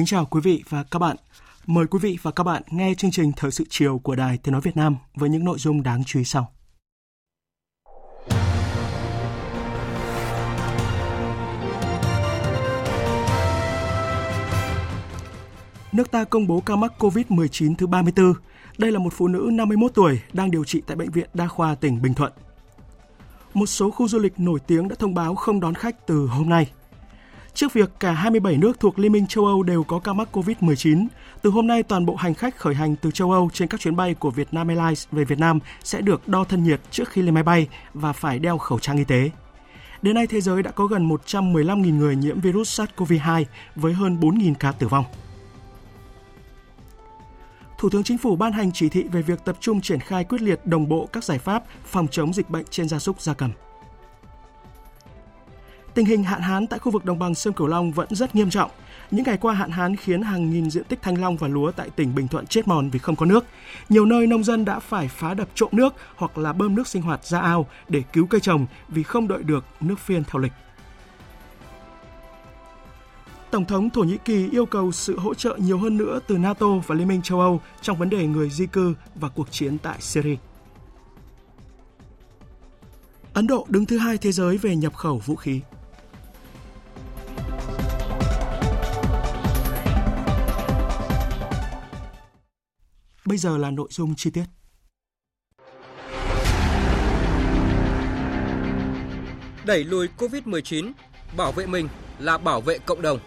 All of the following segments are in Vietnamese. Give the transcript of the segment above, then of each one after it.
Kính chào quý vị và các bạn. Mời quý vị và các bạn nghe chương trình Thời sự chiều của Đài Tiếng Nói Việt Nam với những nội dung đáng chú ý sau. Nước ta công bố ca mắc COVID-19 thứ 34. Đây là một phụ nữ 51 tuổi đang điều trị tại Bệnh viện Đa khoa tỉnh Bình Thuận. Một số khu du lịch nổi tiếng đã thông báo không đón khách từ hôm nay – Trước việc cả 27 nước thuộc Liên minh châu Âu đều có ca mắc COVID-19, từ hôm nay toàn bộ hành khách khởi hành từ châu Âu trên các chuyến bay của Vietnam Airlines về Việt Nam sẽ được đo thân nhiệt trước khi lên máy bay và phải đeo khẩu trang y tế. Đến nay, thế giới đã có gần 115.000 người nhiễm virus SARS-CoV-2 với hơn 4.000 ca tử vong. Thủ tướng Chính phủ ban hành chỉ thị về việc tập trung triển khai quyết liệt đồng bộ các giải pháp phòng chống dịch bệnh trên gia súc gia cầm. Tình hình hạn hán tại khu vực đồng bằng sông Cửu Long vẫn rất nghiêm trọng. Những ngày qua, hạn hán khiến hàng nghìn diện tích thanh long và lúa tại tỉnh Bình Thuận chết mòn vì không có nước. Nhiều nơi nông dân đã phải phá đập trộm nước hoặc là bơm nước sinh hoạt ra ao để cứu cây trồng vì không đợi được nước phiên theo lịch. Tổng thống Thổ Nhĩ Kỳ yêu cầu sự hỗ trợ nhiều hơn nữa từ NATO và Liên minh châu Âu trong vấn đề người di cư và cuộc chiến tại Syria. Ấn Độ đứng thứ hai thế giới về nhập khẩu vũ khí. Bây giờ là nội dung chi tiết. Đẩy lùi COVID-19, bảo vệ mình là bảo vệ cộng đồng.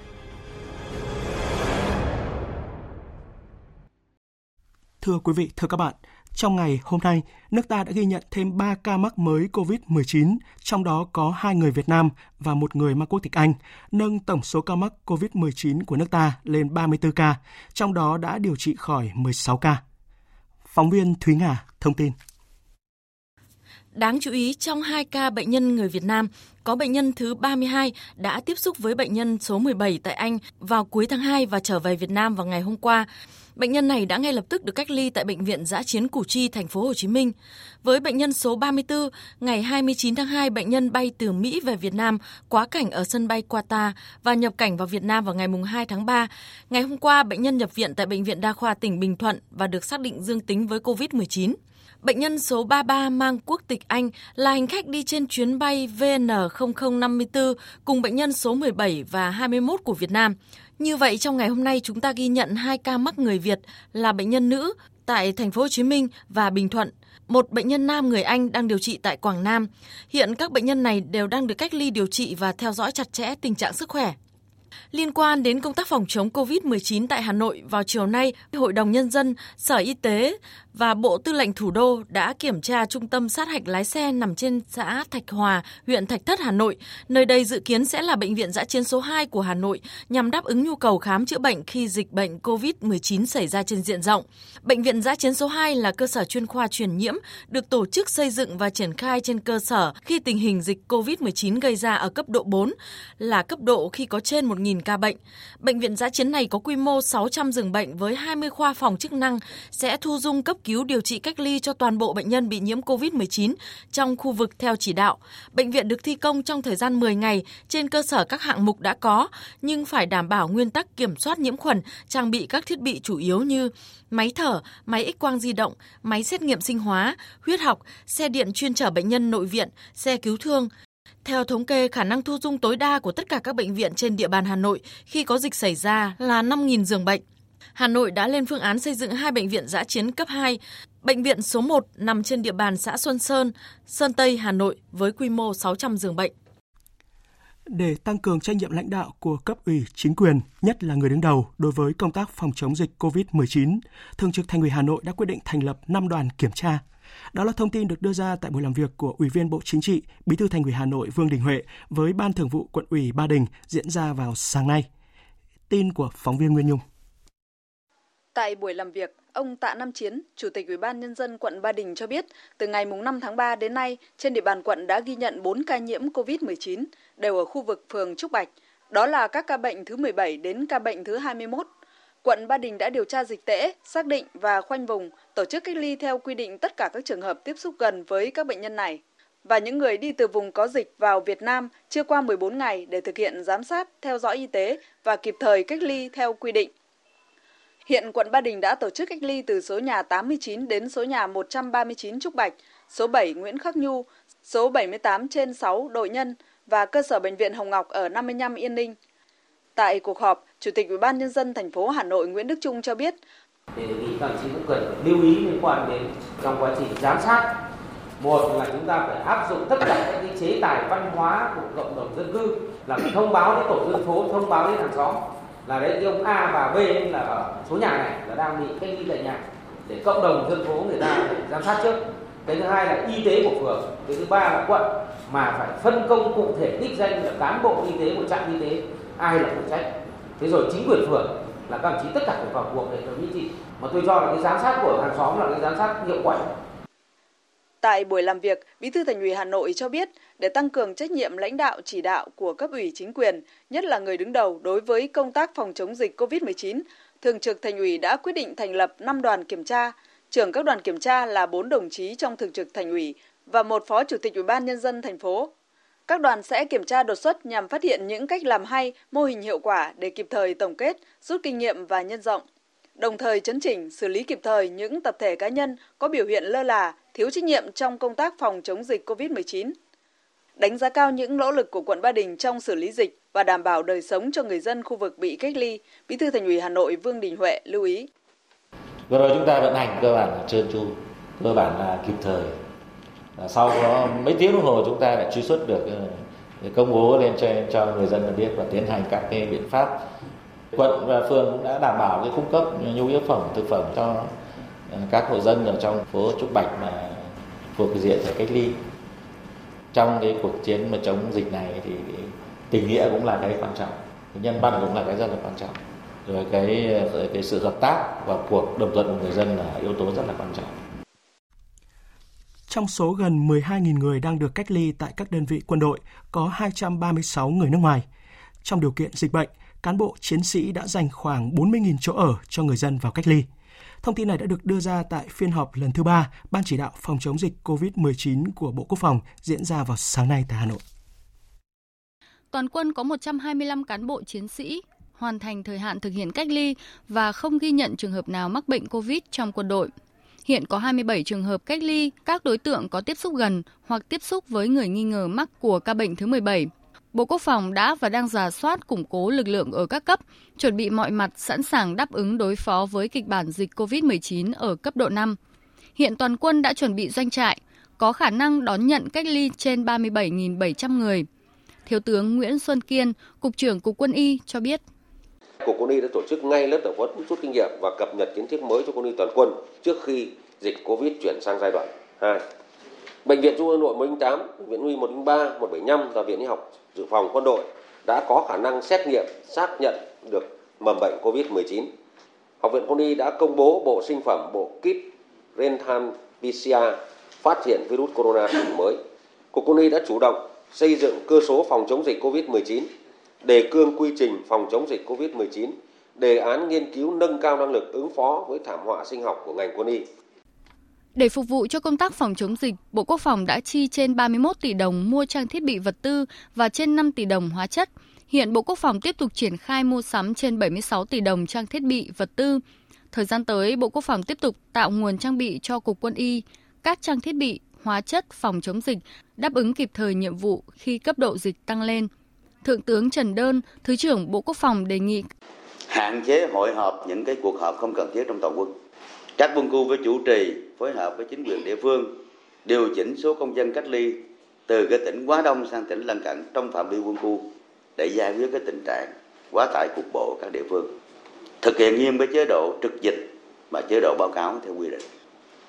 Thưa quý vị, thưa các bạn, trong ngày hôm nay, nước ta đã ghi nhận thêm 3 ca mắc mới COVID-19, trong đó có 2 người Việt Nam và một người mang quốc tịch Anh, nâng tổng số ca mắc COVID-19 của nước ta lên 34 ca, trong đó đã điều trị khỏi 16 ca. Phóng viên Thúy Ngà thông tin. Đáng chú ý, trong 2 ca bệnh nhân người Việt Nam, có bệnh nhân thứ 32 đã tiếp xúc với bệnh nhân số 17 tại Anh vào cuối tháng 2 và trở về Việt Nam vào ngày hôm qua. Bệnh nhân này đã ngay lập tức được cách ly tại bệnh viện Giã chiến Củ Chi, thành phố Hồ Chí Minh. Với bệnh nhân số 34, ngày 29 tháng 2 bệnh nhân bay từ Mỹ về Việt Nam, quá cảnh ở sân bay Qatar và nhập cảnh vào Việt Nam vào ngày 2 tháng 3. Ngày hôm qua, bệnh nhân nhập viện tại bệnh viện Đa khoa tỉnh Bình Thuận và được xác định dương tính với COVID-19. Bệnh nhân số 33 mang quốc tịch Anh là hành khách đi trên chuyến bay VN0054 cùng bệnh nhân số 17 và 21 của Việt Nam. Như vậy trong ngày hôm nay chúng ta ghi nhận hai ca mắc người Việt là bệnh nhân nữ tại thành phố Hồ Chí Minh và Bình Thuận. Một bệnh nhân nam người Anh đang điều trị tại Quảng Nam. Hiện các bệnh nhân này đều đang được cách ly điều trị và theo dõi chặt chẽ tình trạng sức khỏe. Liên quan đến công tác phòng chống COVID-19 tại Hà Nội vào chiều nay, Hội đồng Nhân dân, Sở Y tế và Bộ Tư lệnh Thủ đô đã kiểm tra trung tâm sát hạch lái xe nằm trên xã Thạch Hòa, huyện Thạch Thất, Hà Nội. Nơi đây dự kiến sẽ là bệnh viện giã chiến số 2 của Hà Nội nhằm đáp ứng nhu cầu khám chữa bệnh khi dịch bệnh COVID-19 xảy ra trên diện rộng. Bệnh viện giã chiến số 2 là cơ sở chuyên khoa truyền nhiễm được tổ chức xây dựng và triển khai trên cơ sở khi tình hình dịch COVID-19 gây ra ở cấp độ 4 là cấp độ khi có trên 1.000 ca bệnh. Bệnh viện giã chiến này có quy mô 600 giường bệnh với 20 khoa phòng chức năng sẽ thu dung cấp cứu điều trị cách ly cho toàn bộ bệnh nhân bị nhiễm COVID-19 trong khu vực theo chỉ đạo. Bệnh viện được thi công trong thời gian 10 ngày trên cơ sở các hạng mục đã có, nhưng phải đảm bảo nguyên tắc kiểm soát nhiễm khuẩn, trang bị các thiết bị chủ yếu như máy thở, máy x quang di động, máy xét nghiệm sinh hóa, huyết học, xe điện chuyên chở bệnh nhân nội viện, xe cứu thương. Theo thống kê, khả năng thu dung tối đa của tất cả các bệnh viện trên địa bàn Hà Nội khi có dịch xảy ra là 5.000 giường bệnh. Hà Nội đã lên phương án xây dựng hai bệnh viện giã chiến cấp 2. Bệnh viện số 1 nằm trên địa bàn xã Xuân Sơn, Sơn Tây, Hà Nội với quy mô 600 giường bệnh. để tăng cường trách nhiệm lãnh đạo của cấp ủy chính quyền, nhất là người đứng đầu đối với công tác phòng chống dịch COVID-19, Thường trực Thành ủy Hà Nội đã quyết định thành lập 5 đoàn kiểm tra. Đó là thông tin được đưa ra tại buổi làm việc của Ủy viên Bộ Chính trị, Bí thư Thành ủy Hà Nội Vương Đình Huệ với Ban Thường vụ Quận ủy Ba Đình diễn ra vào sáng nay. Tin của phóng viên Nguyên Nhung. Tại buổi làm việc, ông Tạ Nam Chiến, Chủ tịch Ủy ban Nhân dân quận Ba Đình cho biết, từ ngày 5 tháng 3 đến nay, trên địa bàn quận đã ghi nhận 4 ca nhiễm COVID-19, đều ở khu vực phường Trúc Bạch. Đó là các ca bệnh thứ 17 đến ca bệnh thứ 21. Quận Ba Đình đã điều tra dịch tễ, xác định và khoanh vùng, tổ chức cách ly theo quy định tất cả các trường hợp tiếp xúc gần với các bệnh nhân này và những người đi từ vùng có dịch vào Việt Nam chưa qua 14 ngày để thực hiện giám sát, theo dõi y tế và kịp thời cách ly theo quy định. Hiện quận Ba Đình đã tổ chức cách ly từ số nhà 89 đến số nhà 139 Trúc Bạch, số 7 Nguyễn Khắc Nhu, số 78 trên 6 Đội Nhân và cơ sở bệnh viện Hồng Ngọc ở 55 Yên Ninh. Tại cuộc họp, Chủ tịch Ủy ban nhân dân thành phố Hà Nội Nguyễn Đức Trung cho biết, đề nghị các chị cũng cần lưu ý liên quan đến trong quá trình giám sát. Một là chúng ta phải áp dụng tất cả các cái chế tài văn hóa của cộng đồng dân cư là thông báo đến tổ dân phố, thông báo đến hàng xóm là đấy cái ông A và B là ở số nhà này là đang bị cách ly tại nhà để cộng đồng dân phố người ta phải giám sát trước. Cái thứ hai là y tế của phường cái thứ ba là quận mà phải phân công cụ thể đích danh là cán bộ y tế của trạm y tế ai là phụ trách. Thế rồi chính quyền phường là các đồng chí tất cả phải vào cuộc để thống nhất trị mà tôi cho là cái giám sát của hàng xóm là cái giám sát hiệu quả Tại buổi làm việc, Bí thư Thành ủy Hà Nội cho biết, để tăng cường trách nhiệm lãnh đạo chỉ đạo của cấp ủy chính quyền, nhất là người đứng đầu đối với công tác phòng chống dịch COVID-19, Thường trực Thành ủy đã quyết định thành lập 5 đoàn kiểm tra. Trưởng các đoàn kiểm tra là 4 đồng chí trong Thường trực Thành ủy và một Phó Chủ tịch Ủy ban Nhân dân thành phố. Các đoàn sẽ kiểm tra đột xuất nhằm phát hiện những cách làm hay, mô hình hiệu quả để kịp thời tổng kết, rút kinh nghiệm và nhân rộng đồng thời chấn chỉnh, xử lý kịp thời những tập thể cá nhân có biểu hiện lơ là, thiếu trách nhiệm trong công tác phòng chống dịch COVID-19. Đánh giá cao những nỗ lực của quận Ba Đình trong xử lý dịch và đảm bảo đời sống cho người dân khu vực bị cách ly, Bí thư Thành ủy Hà Nội Vương Đình Huệ lưu ý. Vừa rồi chúng ta vận hành cơ bản là trơn tru, cơ bản là kịp thời. Sau đó mấy tiếng đồng hồ chúng ta đã truy xuất được ờ, công bố lên cho, cho người dân biết và tiến hành các cái biện pháp quận và phường cũng đã đảm bảo cái cung cấp nhu yếu phẩm thực phẩm cho ờ, các hộ dân ở trong phố Trúc Bạch mà thuộc diện phải cách ly trong cái cuộc chiến mà chống dịch này thì tình nghĩa cũng là cái quan trọng nhân văn cũng là cái rất là quan trọng rồi cái cái sự hợp tác và cuộc đồng thuận của người dân là yếu tố rất là quan trọng trong số gần 12.000 người đang được cách ly tại các đơn vị quân đội, có 236 người nước ngoài. Trong điều kiện dịch bệnh, cán bộ chiến sĩ đã dành khoảng 40.000 chỗ ở cho người dân vào cách ly. Thông tin này đã được đưa ra tại phiên họp lần thứ ba Ban chỉ đạo phòng chống dịch COVID-19 của Bộ Quốc phòng diễn ra vào sáng nay tại Hà Nội. Toàn quân có 125 cán bộ chiến sĩ hoàn thành thời hạn thực hiện cách ly và không ghi nhận trường hợp nào mắc bệnh COVID trong quân đội. Hiện có 27 trường hợp cách ly, các đối tượng có tiếp xúc gần hoặc tiếp xúc với người nghi ngờ mắc của ca bệnh thứ 17. Bộ Quốc phòng đã và đang giả soát củng cố lực lượng ở các cấp, chuẩn bị mọi mặt sẵn sàng đáp ứng đối phó với kịch bản dịch COVID-19 ở cấp độ 5. Hiện toàn quân đã chuẩn bị doanh trại, có khả năng đón nhận cách ly trên 37.700 người. Thiếu tướng Nguyễn Xuân Kiên, Cục trưởng Cục Quân y cho biết. Cục Quân y đã tổ chức ngay lớp tập huấn rút kinh nghiệm và cập nhật kiến thức mới cho quân y toàn quân trước khi dịch Covid chuyển sang giai đoạn 2. Bệnh viện Trung ương Nội 108, Bệnh viện Huy 103, 175 và Viện Y học Dự phòng quân đội đã có khả năng xét nghiệm xác nhận được mầm bệnh COVID-19. Học viện Quân y đã công bố bộ sinh phẩm bộ kit Rentan PCR phát hiện virus corona chủng mới. Cục Quân y đã chủ động xây dựng cơ số phòng chống dịch COVID-19, đề cương quy trình phòng chống dịch COVID-19, đề án nghiên cứu nâng cao năng lực ứng phó với thảm họa sinh học của ngành quân y. Để phục vụ cho công tác phòng chống dịch, Bộ Quốc phòng đã chi trên 31 tỷ đồng mua trang thiết bị vật tư và trên 5 tỷ đồng hóa chất. Hiện Bộ Quốc phòng tiếp tục triển khai mua sắm trên 76 tỷ đồng trang thiết bị vật tư. Thời gian tới, Bộ Quốc phòng tiếp tục tạo nguồn trang bị cho Cục Quân y, các trang thiết bị, hóa chất phòng chống dịch đáp ứng kịp thời nhiệm vụ khi cấp độ dịch tăng lên. Thượng tướng Trần Đơn, Thứ trưởng Bộ Quốc phòng đề nghị hạn chế hội họp những cái cuộc họp không cần thiết trong toàn quân các quân khu phải chủ trì phối hợp với chính quyền địa phương điều chỉnh số công dân cách ly từ cái tỉnh quá đông sang tỉnh lân cận trong phạm vi quân khu để giải quyết cái tình trạng quá tải cục bộ các địa phương. Thực hiện nghiêm cái chế độ trực dịch và chế độ báo cáo theo quy định.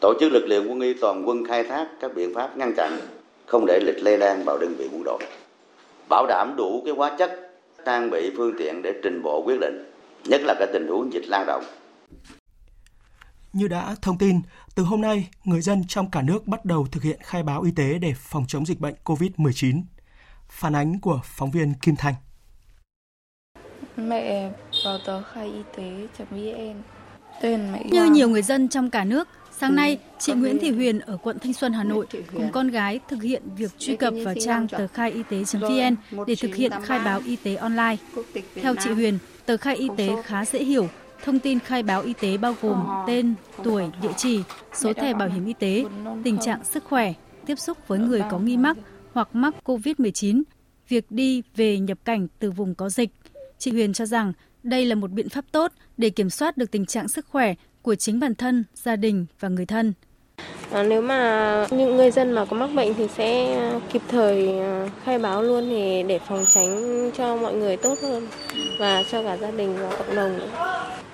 Tổ chức lực lượng quân y toàn quân khai thác các biện pháp ngăn chặn không để lịch lây lan vào đơn vị quân đội. Bảo đảm đủ cái hóa chất, trang bị phương tiện để trình bộ quyết định, nhất là cái tình huống dịch lan rộng. Như đã thông tin, từ hôm nay, người dân trong cả nước bắt đầu thực hiện khai báo y tế để phòng chống dịch bệnh COVID-19. Phản ánh của phóng viên Kim Thanh. Mẹ vào tờ khai y tế.vn tên mẹ Như nhiều người dân trong cả nước, sáng nay chị Nguyễn Thị Huyền ở quận Thanh Xuân Hà Nội cùng con gái thực hiện việc truy cập vào trang tờ khai y tế.vn để thực hiện khai báo y tế online. Theo chị Huyền, tờ khai y tế khá dễ hiểu, Thông tin khai báo y tế bao gồm tên, tuổi, địa chỉ, số thẻ bảo hiểm y tế, tình trạng sức khỏe, tiếp xúc với người có nghi mắc hoặc mắc COVID-19, việc đi về nhập cảnh từ vùng có dịch. Chị Huyền cho rằng đây là một biện pháp tốt để kiểm soát được tình trạng sức khỏe của chính bản thân, gia đình và người thân. À, nếu mà những người dân mà có mắc bệnh thì sẽ kịp thời à, khai báo luôn thì để phòng tránh cho mọi người tốt hơn và cho cả gia đình và cộng đồng nữa.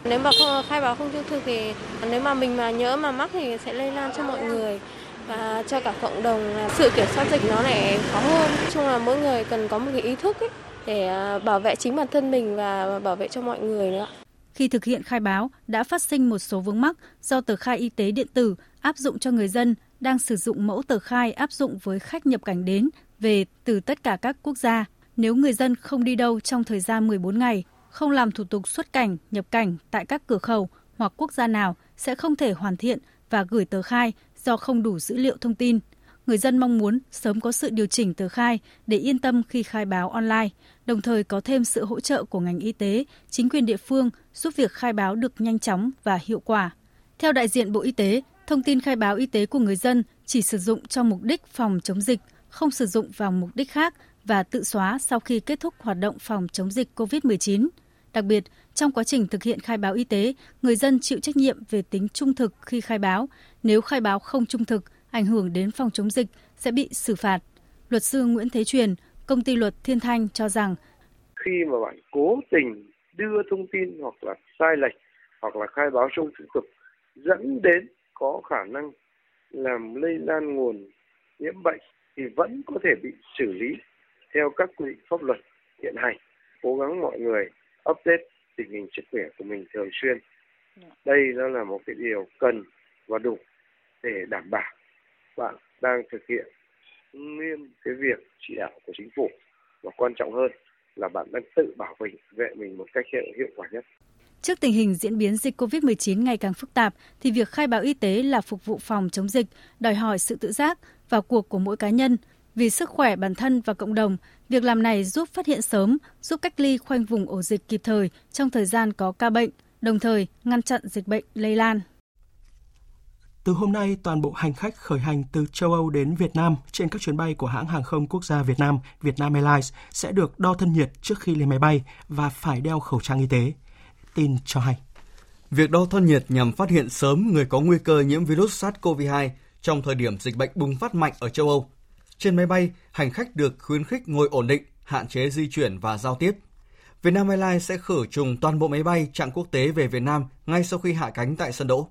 Nếu mà không, khai báo không trung thực thì nếu mà mình mà nhớ mà mắc thì sẽ lây lan cho mọi người và cho cả cộng đồng à, sự kiểm soát dịch nó lại khó hơn. Nói chung là mỗi người cần có một cái ý thức ấy để à, bảo vệ chính bản thân mình và bảo vệ cho mọi người nữa. Khi thực hiện khai báo, đã phát sinh một số vướng mắc do tờ khai y tế điện tử áp dụng cho người dân đang sử dụng mẫu tờ khai áp dụng với khách nhập cảnh đến về từ tất cả các quốc gia. Nếu người dân không đi đâu trong thời gian 14 ngày, không làm thủ tục xuất cảnh, nhập cảnh tại các cửa khẩu hoặc quốc gia nào sẽ không thể hoàn thiện và gửi tờ khai do không đủ dữ liệu thông tin. Người dân mong muốn sớm có sự điều chỉnh tờ khai để yên tâm khi khai báo online, đồng thời có thêm sự hỗ trợ của ngành y tế, chính quyền địa phương giúp việc khai báo được nhanh chóng và hiệu quả. Theo đại diện Bộ Y tế, thông tin khai báo y tế của người dân chỉ sử dụng cho mục đích phòng chống dịch, không sử dụng vào mục đích khác và tự xóa sau khi kết thúc hoạt động phòng chống dịch COVID-19. Đặc biệt, trong quá trình thực hiện khai báo y tế, người dân chịu trách nhiệm về tính trung thực khi khai báo. Nếu khai báo không trung thực, ảnh hưởng đến phòng chống dịch sẽ bị xử phạt. Luật sư Nguyễn Thế Truyền, công ty luật Thiên Thanh cho rằng khi mà bạn cố tình đưa thông tin hoặc là sai lệch hoặc là khai báo không trung thực dẫn đến có khả năng làm lây lan nguồn nhiễm bệnh thì vẫn có thể bị xử lý theo các quy định pháp luật hiện hành. Cố gắng mọi người update tình hình sức khỏe của mình thường xuyên. Đây nó là một cái điều cần và đủ để đảm bảo bạn đang thực hiện nghiêm cái việc chỉ đạo của chính phủ và quan trọng hơn là bạn đang tự bảo vệ vệ mình một cách hiệu, hiệu quả nhất. Trước tình hình diễn biến dịch COVID-19 ngày càng phức tạp, thì việc khai báo y tế là phục vụ phòng chống dịch, đòi hỏi sự tự giác vào cuộc của mỗi cá nhân. Vì sức khỏe bản thân và cộng đồng, việc làm này giúp phát hiện sớm, giúp cách ly khoanh vùng ổ dịch kịp thời trong thời gian có ca bệnh, đồng thời ngăn chặn dịch bệnh lây lan. Từ hôm nay, toàn bộ hành khách khởi hành từ châu Âu đến Việt Nam trên các chuyến bay của hãng hàng không quốc gia Việt Nam, Vietnam Airlines sẽ được đo thân nhiệt trước khi lên máy bay và phải đeo khẩu trang y tế. Tin cho hay. Việc đo thân nhiệt nhằm phát hiện sớm người có nguy cơ nhiễm virus SARS-CoV-2 trong thời điểm dịch bệnh bùng phát mạnh ở châu Âu. Trên máy bay, hành khách được khuyến khích ngồi ổn định, hạn chế di chuyển và giao tiếp. Vietnam Airlines sẽ khử trùng toàn bộ máy bay chặng quốc tế về Việt Nam ngay sau khi hạ cánh tại sân đỗ.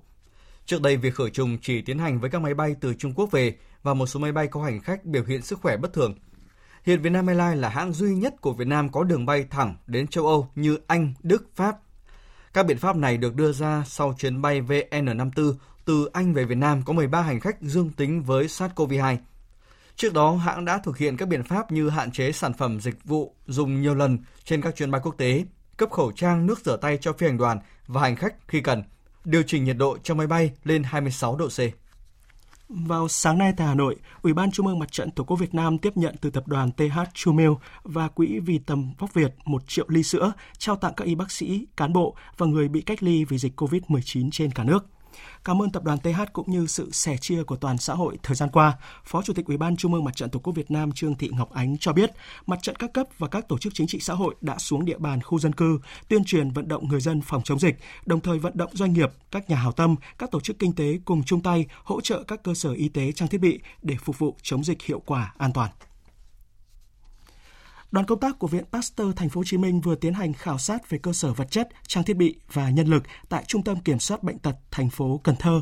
Trước đây, việc khử trùng chỉ tiến hành với các máy bay từ Trung Quốc về và một số máy bay có hành khách biểu hiện sức khỏe bất thường. Hiện Vietnam Airlines là hãng duy nhất của Việt Nam có đường bay thẳng đến châu Âu như Anh, Đức, Pháp. Các biện pháp này được đưa ra sau chuyến bay VN54 từ Anh về Việt Nam có 13 hành khách dương tính với SARS-CoV-2. Trước đó, hãng đã thực hiện các biện pháp như hạn chế sản phẩm dịch vụ dùng nhiều lần trên các chuyến bay quốc tế, cấp khẩu trang, nước rửa tay cho phi hành đoàn và hành khách khi cần – điều chỉnh nhiệt độ cho máy bay lên 26 độ C. Vào sáng nay tại Hà Nội, Ủy ban Trung ương Mặt trận Tổ quốc Việt Nam tiếp nhận từ tập đoàn TH Chu và Quỹ Vì Tầm Vóc Việt 1 triệu ly sữa trao tặng các y bác sĩ, cán bộ và người bị cách ly vì dịch COVID-19 trên cả nước. Cảm ơn tập đoàn TH cũng như sự sẻ chia của toàn xã hội thời gian qua. Phó Chủ tịch Ủy ban Trung ương Mặt trận Tổ quốc Việt Nam Trương Thị Ngọc Ánh cho biết, mặt trận các cấp và các tổ chức chính trị xã hội đã xuống địa bàn khu dân cư, tuyên truyền vận động người dân phòng chống dịch, đồng thời vận động doanh nghiệp, các nhà hảo tâm, các tổ chức kinh tế cùng chung tay hỗ trợ các cơ sở y tế trang thiết bị để phục vụ chống dịch hiệu quả, an toàn. Đoàn công tác của Viện Pasteur Thành phố Hồ Chí Minh vừa tiến hành khảo sát về cơ sở vật chất, trang thiết bị và nhân lực tại Trung tâm Kiểm soát bệnh tật thành phố Cần Thơ.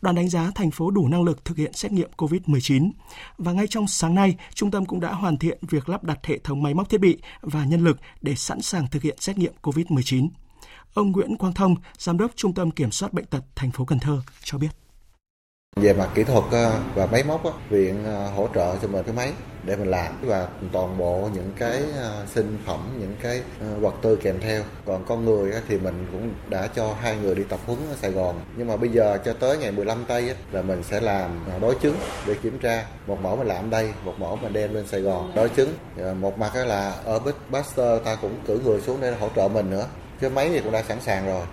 Đoàn đánh giá thành phố đủ năng lực thực hiện xét nghiệm COVID-19 và ngay trong sáng nay, trung tâm cũng đã hoàn thiện việc lắp đặt hệ thống máy móc thiết bị và nhân lực để sẵn sàng thực hiện xét nghiệm COVID-19. Ông Nguyễn Quang Thông, giám đốc Trung tâm Kiểm soát bệnh tật thành phố Cần Thơ cho biết. Về mặt kỹ thuật ờ, và máy móc, viện ờ, hỗ trợ cho mình cái máy để mình làm và toàn bộ những cái ờ, sinh phẩm, những cái vật tư kèm theo. Còn con người thì mình cũng đã cho hai người đi tập huấn ở Sài Gòn. Nhưng mà bây giờ cho tới ngày 15 tây là mình sẽ làm đối chứng để kiểm tra. Một mẫu mình làm đây, một mẫu mình đem lên Sài Gòn đối chứng. Một mặt là ở Big Buster ta cũng cử người xuống để hỗ trợ mình nữa. Cái máy thì cũng đã sẵn sàng rồi.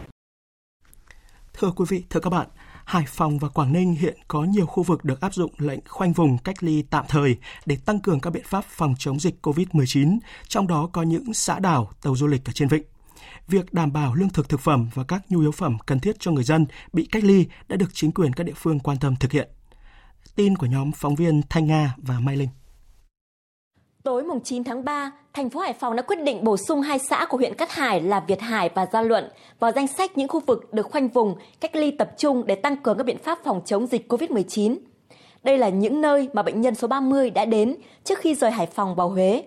Thưa quý vị, thưa các bạn, Hải Phòng và Quảng Ninh hiện có nhiều khu vực được áp dụng lệnh khoanh vùng cách ly tạm thời để tăng cường các biện pháp phòng chống dịch COVID-19, trong đó có những xã đảo, tàu du lịch ở trên vịnh. Việc đảm bảo lương thực thực phẩm và các nhu yếu phẩm cần thiết cho người dân bị cách ly đã được chính quyền các địa phương quan tâm thực hiện. Tin của nhóm phóng viên Thanh Nga và Mai Linh. Tối mùng 9 tháng 3, thành phố Hải Phòng đã quyết định bổ sung hai xã của huyện Cát Hải là Việt Hải và Gia Luận vào danh sách những khu vực được khoanh vùng, cách ly tập trung để tăng cường các biện pháp phòng chống dịch COVID-19. Đây là những nơi mà bệnh nhân số 30 đã đến trước khi rời Hải Phòng vào Huế.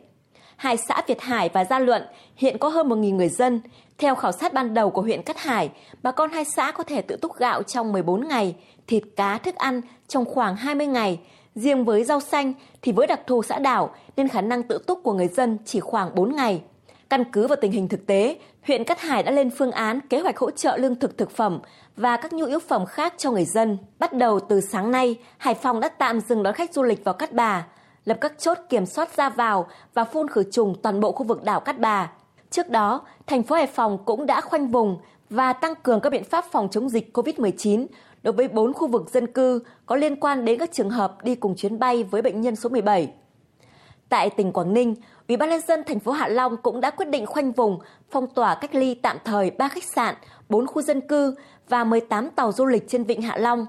Hai xã Việt Hải và Gia Luận hiện có hơn 1.000 người dân. Theo khảo sát ban đầu của huyện Cát Hải, bà con hai xã có thể tự túc gạo trong 14 ngày, thịt cá thức ăn trong khoảng 20 ngày, Riêng với rau xanh thì với đặc thù xã đảo nên khả năng tự túc của người dân chỉ khoảng 4 ngày. Căn cứ vào tình hình thực tế, huyện Cát Hải đã lên phương án kế hoạch hỗ trợ lương thực thực phẩm và các nhu yếu phẩm khác cho người dân. Bắt đầu từ sáng nay, Hải Phòng đã tạm dừng đón khách du lịch vào Cát Bà, lập các chốt kiểm soát ra vào và phun khử trùng toàn bộ khu vực đảo Cát Bà. Trước đó, thành phố Hải Phòng cũng đã khoanh vùng và tăng cường các biện pháp phòng chống dịch COVID-19 đối với 4 khu vực dân cư có liên quan đến các trường hợp đi cùng chuyến bay với bệnh nhân số 17. Tại tỉnh Quảng Ninh, Ủy ban nhân dân thành phố Hạ Long cũng đã quyết định khoanh vùng, phong tỏa cách ly tạm thời 3 khách sạn, 4 khu dân cư và 18 tàu du lịch trên vịnh Hạ Long.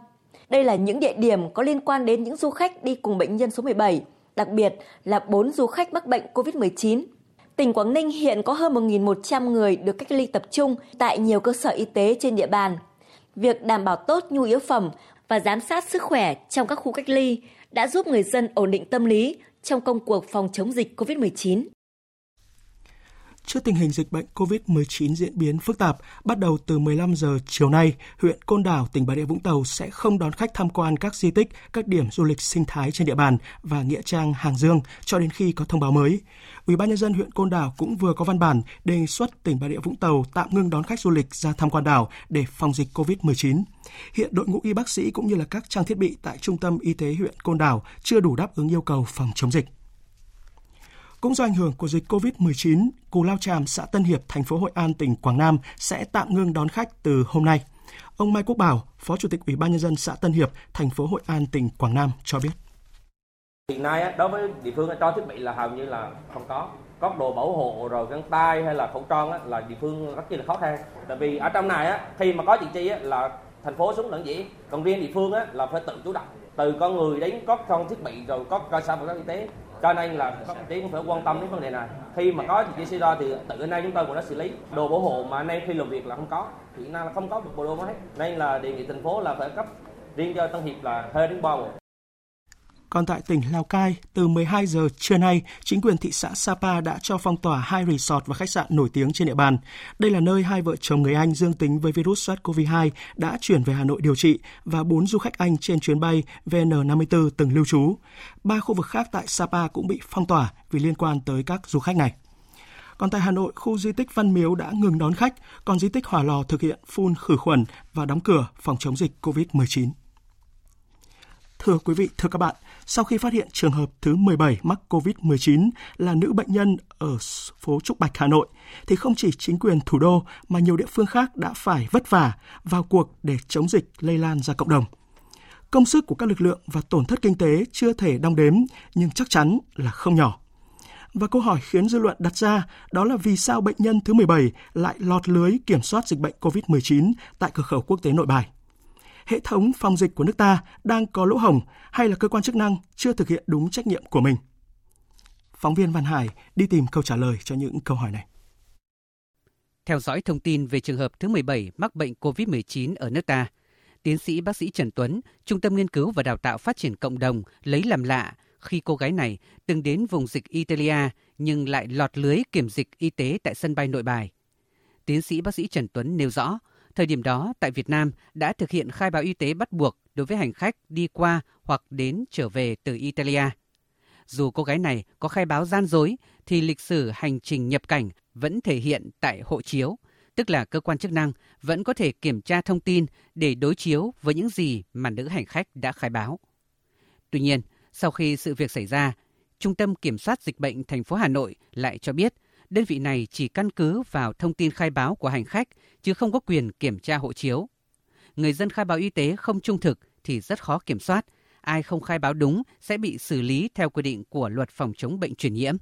Đây là những địa điểm có liên quan đến những du khách đi cùng bệnh nhân số 17, đặc biệt là 4 du khách mắc bệnh COVID-19. Tỉnh Quảng Ninh hiện có hơn 1.100 người được cách ly tập trung tại nhiều cơ sở y tế trên địa bàn việc đảm bảo tốt nhu yếu phẩm và giám sát sức khỏe trong các khu cách ly đã giúp người dân ổn định tâm lý trong công cuộc phòng chống dịch COVID-19. Trước tình hình dịch bệnh COVID-19 diễn biến phức tạp, bắt đầu từ 15 giờ chiều nay, huyện Côn Đảo, tỉnh Bà Rịa Vũng Tàu sẽ không đón khách tham quan các di tích, các điểm du lịch sinh thái trên địa bàn và nghĩa trang Hàng Dương cho đến khi có thông báo mới. Ủy ban nhân dân huyện Côn Đảo cũng vừa có văn bản đề xuất tỉnh Bà Rịa Vũng Tàu tạm ngưng đón khách du lịch ra tham quan đảo để phòng dịch COVID-19. Hiện đội ngũ y bác sĩ cũng như là các trang thiết bị tại Trung tâm Y tế huyện Côn Đảo chưa đủ đáp ứng yêu cầu phòng chống dịch. Cũng do ảnh hưởng của dịch COVID-19, Cù Lao Tràm, xã Tân Hiệp, thành phố Hội An, tỉnh Quảng Nam sẽ tạm ngưng đón khách từ hôm nay. Ông Mai Quốc Bảo, Phó Chủ tịch Ủy ban nhân dân xã Tân Hiệp, thành phố Hội An, tỉnh Quảng Nam cho biết. Hiện nay đối với địa phương cho thiết bị là hầu như là không có. Có đồ bảo hộ rồi găng tay hay là khẩu trang là địa phương rất là khó khăn. Tại vì ở trong này khi mà có chuyện chi là thành phố xuống lẫn dĩ. Còn riêng địa phương là phải tự chủ động. Từ con người đến có trang thiết bị rồi có cơ sở vật chất y tế cho nên là các đồng chí cũng phải quan tâm đến vấn đề này. Khi mà có thì xảy ra thì tự anh em chúng tôi cũng đã xử lý. Đồ bảo hộ mà anh em khi làm việc là không có. Hiện nay là không có một bộ đồ mới nên là đề nghị thành phố là phải cấp riêng cho Tân Hiệp là hơi đến ba bộ còn tại tỉnh Lào Cai, từ 12 giờ trưa nay, chính quyền thị xã Sapa đã cho phong tỏa hai resort và khách sạn nổi tiếng trên địa bàn. Đây là nơi hai vợ chồng người Anh dương tính với virus SARS-CoV-2 đã chuyển về Hà Nội điều trị và bốn du khách Anh trên chuyến bay VN54 từng lưu trú. Ba khu vực khác tại Sapa cũng bị phong tỏa vì liên quan tới các du khách này. Còn tại Hà Nội, khu di tích Văn Miếu đã ngừng đón khách, còn di tích Hỏa Lò thực hiện phun khử khuẩn và đóng cửa phòng chống dịch COVID-19. Thưa quý vị, thưa các bạn, sau khi phát hiện trường hợp thứ 17 mắc COVID-19 là nữ bệnh nhân ở phố Trúc Bạch, Hà Nội, thì không chỉ chính quyền thủ đô mà nhiều địa phương khác đã phải vất vả vào cuộc để chống dịch lây lan ra cộng đồng. Công sức của các lực lượng và tổn thất kinh tế chưa thể đong đếm nhưng chắc chắn là không nhỏ. Và câu hỏi khiến dư luận đặt ra đó là vì sao bệnh nhân thứ 17 lại lọt lưới kiểm soát dịch bệnh COVID-19 tại cửa khẩu quốc tế Nội Bài? Hệ thống phòng dịch của nước ta đang có lỗ hổng hay là cơ quan chức năng chưa thực hiện đúng trách nhiệm của mình? Phóng viên Văn Hải đi tìm câu trả lời cho những câu hỏi này. Theo dõi thông tin về trường hợp thứ 17 mắc bệnh COVID-19 ở nước ta, tiến sĩ bác sĩ Trần Tuấn, Trung tâm Nghiên cứu và Đào tạo Phát triển Cộng đồng lấy làm lạ khi cô gái này từng đến vùng dịch Italia nhưng lại lọt lưới kiểm dịch y tế tại sân bay nội bài. Tiến sĩ bác sĩ Trần Tuấn nêu rõ, thời điểm đó tại Việt Nam đã thực hiện khai báo y tế bắt buộc đối với hành khách đi qua hoặc đến trở về từ Italia. Dù cô gái này có khai báo gian dối thì lịch sử hành trình nhập cảnh vẫn thể hiện tại hộ chiếu, tức là cơ quan chức năng vẫn có thể kiểm tra thông tin để đối chiếu với những gì mà nữ hành khách đã khai báo. Tuy nhiên, sau khi sự việc xảy ra, Trung tâm Kiểm soát Dịch bệnh thành phố Hà Nội lại cho biết đơn vị này chỉ căn cứ vào thông tin khai báo của hành khách chứ không có quyền kiểm tra hộ chiếu. Người dân khai báo y tế không trung thực thì rất khó kiểm soát, ai không khai báo đúng sẽ bị xử lý theo quy định của luật phòng chống bệnh truyền nhiễm.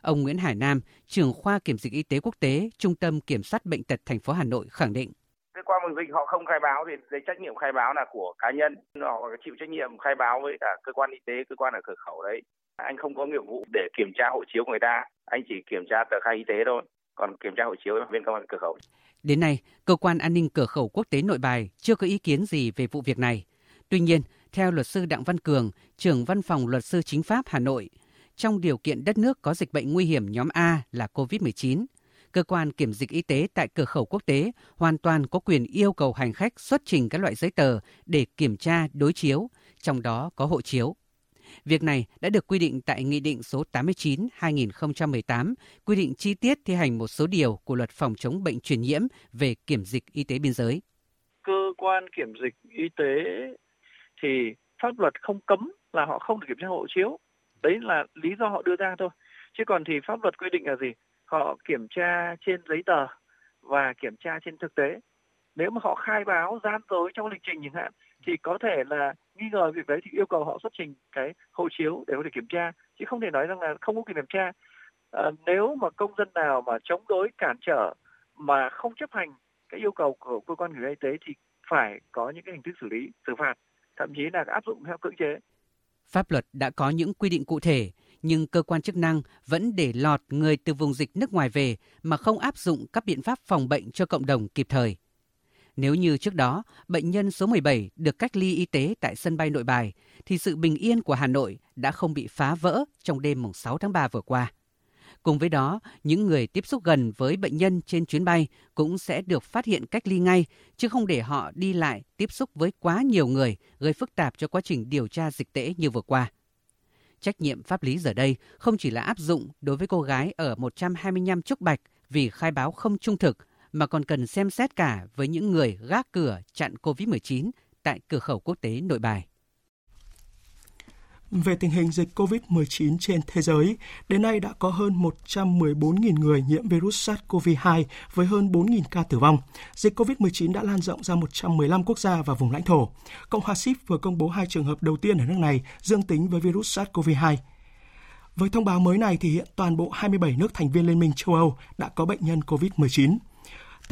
Ông Nguyễn Hải Nam, trưởng khoa kiểm dịch y tế quốc tế, Trung tâm Kiểm soát bệnh tật thành phố Hà Nội khẳng định cơ quan phòng dịch họ không khai báo thì lấy trách nhiệm khai báo là của cá nhân họ chịu trách nhiệm khai báo với cả cơ quan y tế cơ quan ở cửa khẩu đấy anh không có nghiệp vụ để kiểm tra hộ chiếu của người ta. Anh chỉ kiểm tra tờ khai y tế thôi. Còn kiểm tra hộ chiếu bên công an cửa khẩu. Đến nay cơ quan an ninh cửa khẩu quốc tế nội bài chưa có ý kiến gì về vụ việc này. Tuy nhiên theo luật sư đặng văn cường trưởng văn phòng luật sư chính pháp hà nội trong điều kiện đất nước có dịch bệnh nguy hiểm nhóm A là COVID-19, cơ quan kiểm dịch y tế tại cửa khẩu quốc tế hoàn toàn có quyền yêu cầu hành khách xuất trình các loại giấy tờ để kiểm tra đối chiếu, trong đó có hộ chiếu. Việc này đã được quy định tại Nghị định số 89-2018, quy định chi tiết thi hành một số điều của luật phòng chống bệnh truyền nhiễm về kiểm dịch y tế biên giới. Cơ quan kiểm dịch y tế thì pháp luật không cấm là họ không được kiểm tra hộ chiếu. Đấy là lý do họ đưa ra thôi. Chứ còn thì pháp luật quy định là gì? họ kiểm tra trên giấy tờ và kiểm tra trên thực tế nếu mà họ khai báo gian dối trong lịch trình chẳng hạn thì có thể là nghi ngờ việc đấy thì yêu cầu họ xuất trình cái hộ chiếu để có thể kiểm tra chứ không thể nói rằng là không có quyền kiểm tra à, nếu mà công dân nào mà chống đối cản trở mà không chấp hành cái yêu cầu của cơ quan người y tế thì phải có những cái hình thức xử lý xử phạt thậm chí là áp dụng theo cưỡng chế pháp luật đã có những quy định cụ thể nhưng cơ quan chức năng vẫn để lọt người từ vùng dịch nước ngoài về mà không áp dụng các biện pháp phòng bệnh cho cộng đồng kịp thời. Nếu như trước đó, bệnh nhân số 17 được cách ly y tế tại sân bay nội bài, thì sự bình yên của Hà Nội đã không bị phá vỡ trong đêm 6 tháng 3 vừa qua. Cùng với đó, những người tiếp xúc gần với bệnh nhân trên chuyến bay cũng sẽ được phát hiện cách ly ngay, chứ không để họ đi lại tiếp xúc với quá nhiều người, gây phức tạp cho quá trình điều tra dịch tễ như vừa qua. Trách nhiệm pháp lý giờ đây không chỉ là áp dụng đối với cô gái ở 125 Trúc Bạch vì khai báo không trung thực, mà còn cần xem xét cả với những người gác cửa chặn COVID-19 tại cửa khẩu quốc tế nội bài về tình hình dịch COVID-19 trên thế giới, đến nay đã có hơn 114.000 người nhiễm virus SARS-CoV-2 với hơn 4.000 ca tử vong. Dịch COVID-19 đã lan rộng ra 115 quốc gia và vùng lãnh thổ. Cộng hòa Sip vừa công bố hai trường hợp đầu tiên ở nước này dương tính với virus SARS-CoV-2. Với thông báo mới này thì hiện toàn bộ 27 nước thành viên Liên minh châu Âu đã có bệnh nhân COVID-19.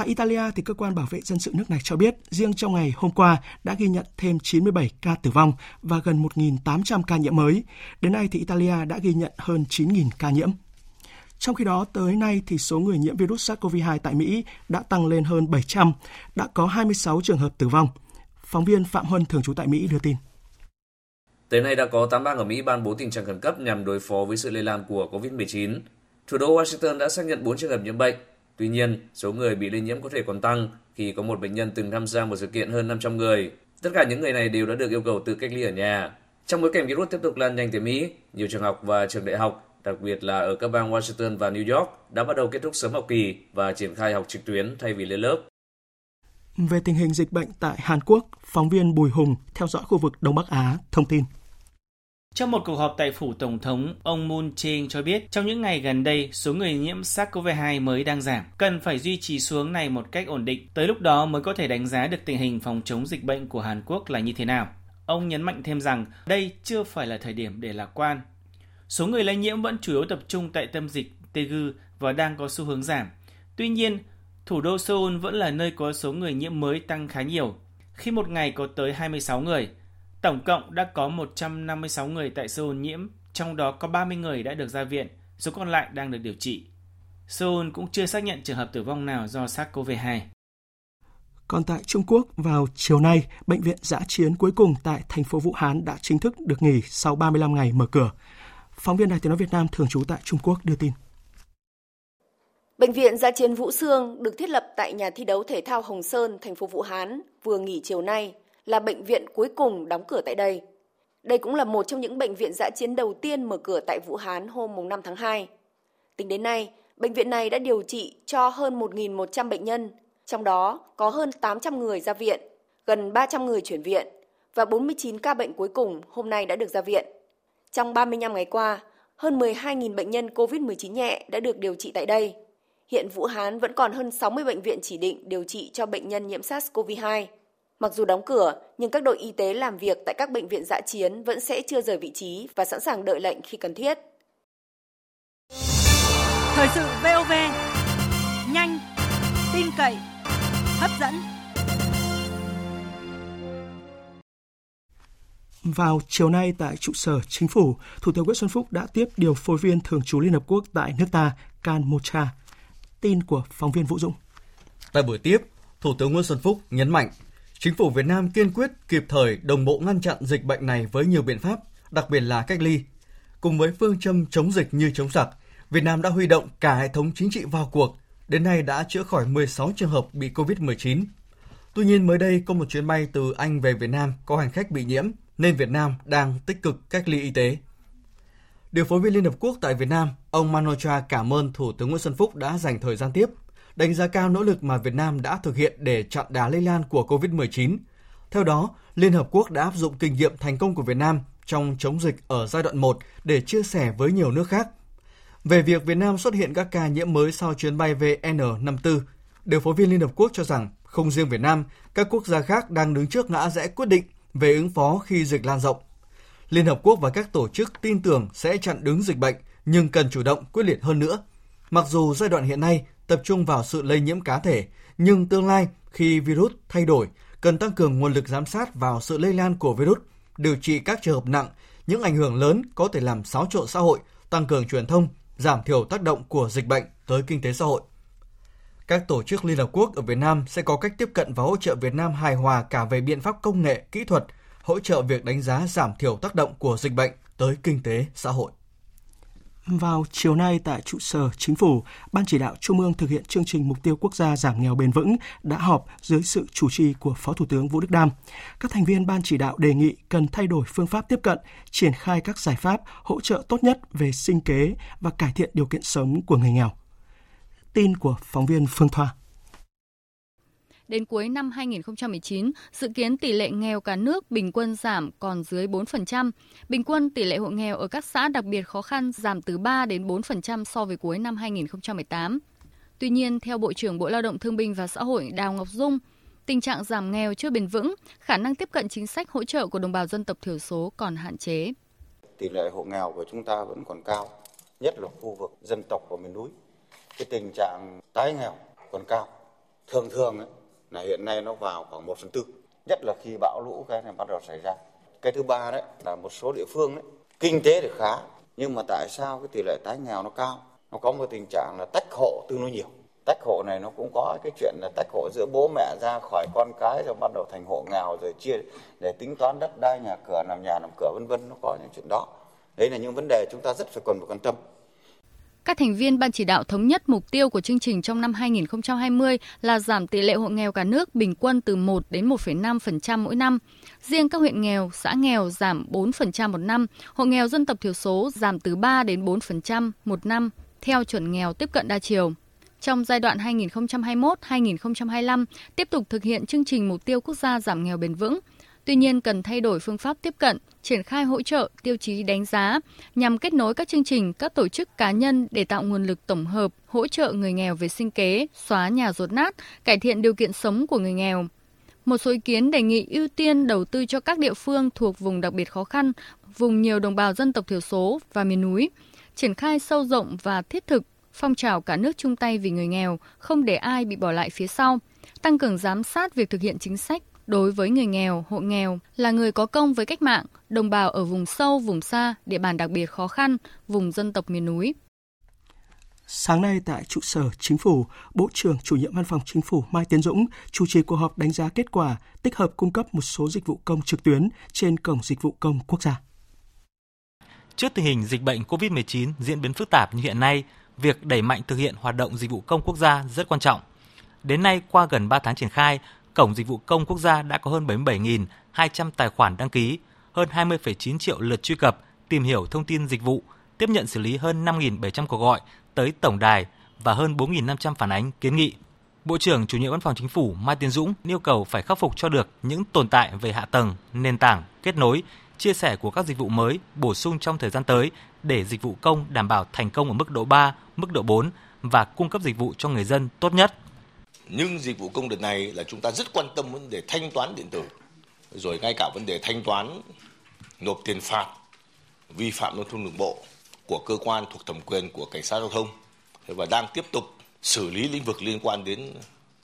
Tại Italia thì cơ quan bảo vệ dân sự nước này cho biết riêng trong ngày hôm qua đã ghi nhận thêm 97 ca tử vong và gần 1.800 ca nhiễm mới. Đến nay thì Italia đã ghi nhận hơn 9.000 ca nhiễm. Trong khi đó, tới nay thì số người nhiễm virus SARS-CoV-2 tại Mỹ đã tăng lên hơn 700, đã có 26 trường hợp tử vong. Phóng viên Phạm Huân thường trú tại Mỹ đưa tin. Tới nay đã có 8 bang ở Mỹ ban bố tình trạng khẩn cấp nhằm đối phó với sự lây lan của COVID-19. Thủ đô Washington đã xác nhận 4 trường hợp nhiễm bệnh, Tuy nhiên, số người bị lây nhiễm có thể còn tăng khi có một bệnh nhân từng tham gia một sự kiện hơn 500 người. Tất cả những người này đều đã được yêu cầu tự cách ly ở nhà. Trong bối cảnh virus tiếp tục lan nhanh tại Mỹ, nhiều trường học và trường đại học, đặc biệt là ở các bang Washington và New York, đã bắt đầu kết thúc sớm học kỳ và triển khai học trực tuyến thay vì lên lớp. Về tình hình dịch bệnh tại Hàn Quốc, phóng viên Bùi Hùng theo dõi khu vực Đông Bắc Á thông tin. Trong một cuộc họp tại phủ Tổng thống, ông Moon Jae-in cho biết trong những ngày gần đây, số người nhiễm SARS-CoV-2 mới đang giảm, cần phải duy trì xuống này một cách ổn định. Tới lúc đó mới có thể đánh giá được tình hình phòng chống dịch bệnh của Hàn Quốc là như thế nào. Ông nhấn mạnh thêm rằng đây chưa phải là thời điểm để lạc quan. Số người lây nhiễm vẫn chủ yếu tập trung tại tâm dịch Daegu và đang có xu hướng giảm. Tuy nhiên, thủ đô Seoul vẫn là nơi có số người nhiễm mới tăng khá nhiều, khi một ngày có tới 26 người – Tổng cộng đã có 156 người tại Seoul nhiễm, trong đó có 30 người đã được ra viện, số còn lại đang được điều trị. Seoul cũng chưa xác nhận trường hợp tử vong nào do SARS-CoV-2. Còn tại Trung Quốc, vào chiều nay, bệnh viện giã chiến cuối cùng tại thành phố Vũ Hán đã chính thức được nghỉ sau 35 ngày mở cửa. Phóng viên Đài Tiếng nói Việt Nam thường trú tại Trung Quốc đưa tin. Bệnh viện giã chiến Vũ Sương được thiết lập tại nhà thi đấu thể thao Hồng Sơn, thành phố Vũ Hán, vừa nghỉ chiều nay là bệnh viện cuối cùng đóng cửa tại đây. Đây cũng là một trong những bệnh viện giã chiến đầu tiên mở cửa tại Vũ Hán hôm 5 tháng 2. Tính đến nay, bệnh viện này đã điều trị cho hơn 1.100 bệnh nhân, trong đó có hơn 800 người ra viện, gần 300 người chuyển viện và 49 ca bệnh cuối cùng hôm nay đã được ra viện. Trong 35 ngày qua, hơn 12.000 bệnh nhân COVID-19 nhẹ đã được điều trị tại đây. Hiện Vũ Hán vẫn còn hơn 60 bệnh viện chỉ định điều trị cho bệnh nhân nhiễm SARS-CoV-2. Mặc dù đóng cửa, nhưng các đội y tế làm việc tại các bệnh viện dã chiến vẫn sẽ chưa rời vị trí và sẵn sàng đợi lệnh khi cần thiết. Thời sự VOV, nhanh, tin cậy, hấp dẫn. Vào chiều nay tại trụ sở chính phủ, Thủ tướng Nguyễn Xuân Phúc đã tiếp điều phối viên thường trú Liên Hợp Quốc tại nước ta, Can Mocha. Tin của phóng viên Vũ Dũng. Tại buổi tiếp, Thủ tướng Nguyễn Xuân Phúc nhấn mạnh Chính phủ Việt Nam kiên quyết kịp thời đồng bộ ngăn chặn dịch bệnh này với nhiều biện pháp, đặc biệt là cách ly. Cùng với phương châm chống dịch như chống giặc, Việt Nam đã huy động cả hệ thống chính trị vào cuộc, đến nay đã chữa khỏi 16 trường hợp bị COVID-19. Tuy nhiên mới đây có một chuyến bay từ Anh về Việt Nam có hành khách bị nhiễm nên Việt Nam đang tích cực cách ly y tế. Điều phối viên Liên Hợp Quốc tại Việt Nam, ông Manocha cảm ơn Thủ tướng Nguyễn Xuân Phúc đã dành thời gian tiếp đánh giá cao nỗ lực mà Việt Nam đã thực hiện để chặn đá lây lan của COVID-19. Theo đó, Liên Hợp Quốc đã áp dụng kinh nghiệm thành công của Việt Nam trong chống dịch ở giai đoạn 1 để chia sẻ với nhiều nước khác. Về việc Việt Nam xuất hiện các ca nhiễm mới sau chuyến bay VN54, điều phối viên Liên Hợp Quốc cho rằng không riêng Việt Nam, các quốc gia khác đang đứng trước ngã rẽ quyết định về ứng phó khi dịch lan rộng. Liên Hợp Quốc và các tổ chức tin tưởng sẽ chặn đứng dịch bệnh, nhưng cần chủ động quyết liệt hơn nữa. Mặc dù giai đoạn hiện nay tập trung vào sự lây nhiễm cá thể, nhưng tương lai khi virus thay đổi, cần tăng cường nguồn lực giám sát vào sự lây lan của virus, điều trị các trường hợp nặng, những ảnh hưởng lớn có thể làm xáo trộn xã hội, tăng cường truyền thông, giảm thiểu tác động của dịch bệnh tới kinh tế xã hội. Các tổ chức Liên Hợp Quốc ở Việt Nam sẽ có cách tiếp cận và hỗ trợ Việt Nam hài hòa cả về biện pháp công nghệ, kỹ thuật, hỗ trợ việc đánh giá giảm thiểu tác động của dịch bệnh tới kinh tế xã hội. Vào chiều nay tại trụ sở chính phủ, Ban chỉ đạo Trung ương thực hiện chương trình mục tiêu quốc gia giảm nghèo bền vững đã họp dưới sự chủ trì của Phó Thủ tướng Vũ Đức Đam. Các thành viên ban chỉ đạo đề nghị cần thay đổi phương pháp tiếp cận, triển khai các giải pháp hỗ trợ tốt nhất về sinh kế và cải thiện điều kiện sống của người nghèo. Tin của phóng viên Phương Thoa. Đến cuối năm 2019, dự kiến tỷ lệ nghèo cả nước bình quân giảm còn dưới 4%. Bình quân tỷ lệ hộ nghèo ở các xã đặc biệt khó khăn giảm từ 3 đến 4% so với cuối năm 2018. Tuy nhiên, theo Bộ trưởng Bộ Lao động Thương binh và Xã hội Đào Ngọc Dung, tình trạng giảm nghèo chưa bền vững, khả năng tiếp cận chính sách hỗ trợ của đồng bào dân tộc thiểu số còn hạn chế. Tỷ lệ hộ nghèo của chúng ta vẫn còn cao, nhất là khu vực dân tộc và miền núi. Cái tình trạng tái nghèo còn cao. Thường thường ấy, là hiện nay nó vào khoảng 1 phần tư, nhất là khi bão lũ cái này bắt đầu xảy ra. Cái thứ ba đấy là một số địa phương đấy, kinh tế thì khá, nhưng mà tại sao cái tỷ lệ tái nghèo nó cao? Nó có một tình trạng là tách hộ tương đối nhiều. Tách hộ này nó cũng có cái chuyện là tách hộ giữa bố mẹ ra khỏi con cái rồi bắt đầu thành hộ nghèo rồi chia để tính toán đất đai, nhà cửa, làm nhà làm cửa, vân vân, nó có những chuyện đó. Đấy là những vấn đề chúng ta rất phải cần phải quan tâm các thành viên ban chỉ đạo thống nhất mục tiêu của chương trình trong năm 2020 là giảm tỷ lệ hộ nghèo cả nước bình quân từ 1 đến 1,5% mỗi năm. Riêng các huyện nghèo, xã nghèo giảm 4% một năm, hộ nghèo dân tộc thiểu số giảm từ 3 đến 4% một năm theo chuẩn nghèo tiếp cận đa chiều. Trong giai đoạn 2021-2025, tiếp tục thực hiện chương trình mục tiêu quốc gia giảm nghèo bền vững. Tuy nhiên cần thay đổi phương pháp tiếp cận, triển khai hỗ trợ tiêu chí đánh giá nhằm kết nối các chương trình, các tổ chức cá nhân để tạo nguồn lực tổng hợp hỗ trợ người nghèo về sinh kế, xóa nhà rột nát, cải thiện điều kiện sống của người nghèo. Một số ý kiến đề nghị ưu tiên đầu tư cho các địa phương thuộc vùng đặc biệt khó khăn, vùng nhiều đồng bào dân tộc thiểu số và miền núi, triển khai sâu rộng và thiết thực phong trào cả nước chung tay vì người nghèo, không để ai bị bỏ lại phía sau, tăng cường giám sát việc thực hiện chính sách đối với người nghèo, hộ nghèo là người có công với cách mạng, đồng bào ở vùng sâu, vùng xa, địa bàn đặc biệt khó khăn, vùng dân tộc miền núi. Sáng nay tại trụ sở Chính phủ, Bộ trưởng Chủ nhiệm Văn phòng Chính phủ Mai Tiến Dũng chủ trì cuộc họp đánh giá kết quả tích hợp cung cấp một số dịch vụ công trực tuyến trên Cổng Dịch vụ Công Quốc gia. Trước tình hình dịch bệnh COVID-19 diễn biến phức tạp như hiện nay, việc đẩy mạnh thực hiện hoạt động dịch vụ công quốc gia rất quan trọng. Đến nay, qua gần 3 tháng triển khai, Cổng Dịch vụ Công Quốc gia đã có hơn 77.200 tài khoản đăng ký, hơn 20,9 triệu lượt truy cập, tìm hiểu thông tin dịch vụ, tiếp nhận xử lý hơn 5.700 cuộc gọi tới tổng đài và hơn 4.500 phản ánh kiến nghị. Bộ trưởng Chủ nhiệm Văn phòng Chính phủ Mai Tiến Dũng yêu cầu phải khắc phục cho được những tồn tại về hạ tầng, nền tảng, kết nối, chia sẻ của các dịch vụ mới bổ sung trong thời gian tới để dịch vụ công đảm bảo thành công ở mức độ 3, mức độ 4 và cung cấp dịch vụ cho người dân tốt nhất. Nhưng dịch vụ công đợt này là chúng ta rất quan tâm vấn đề thanh toán điện tử, rồi ngay cả vấn đề thanh toán nộp tiền phạt vi phạm giao thông đường bộ của cơ quan thuộc thẩm quyền của cảnh sát giao thông. Và đang tiếp tục xử lý lĩnh vực liên quan đến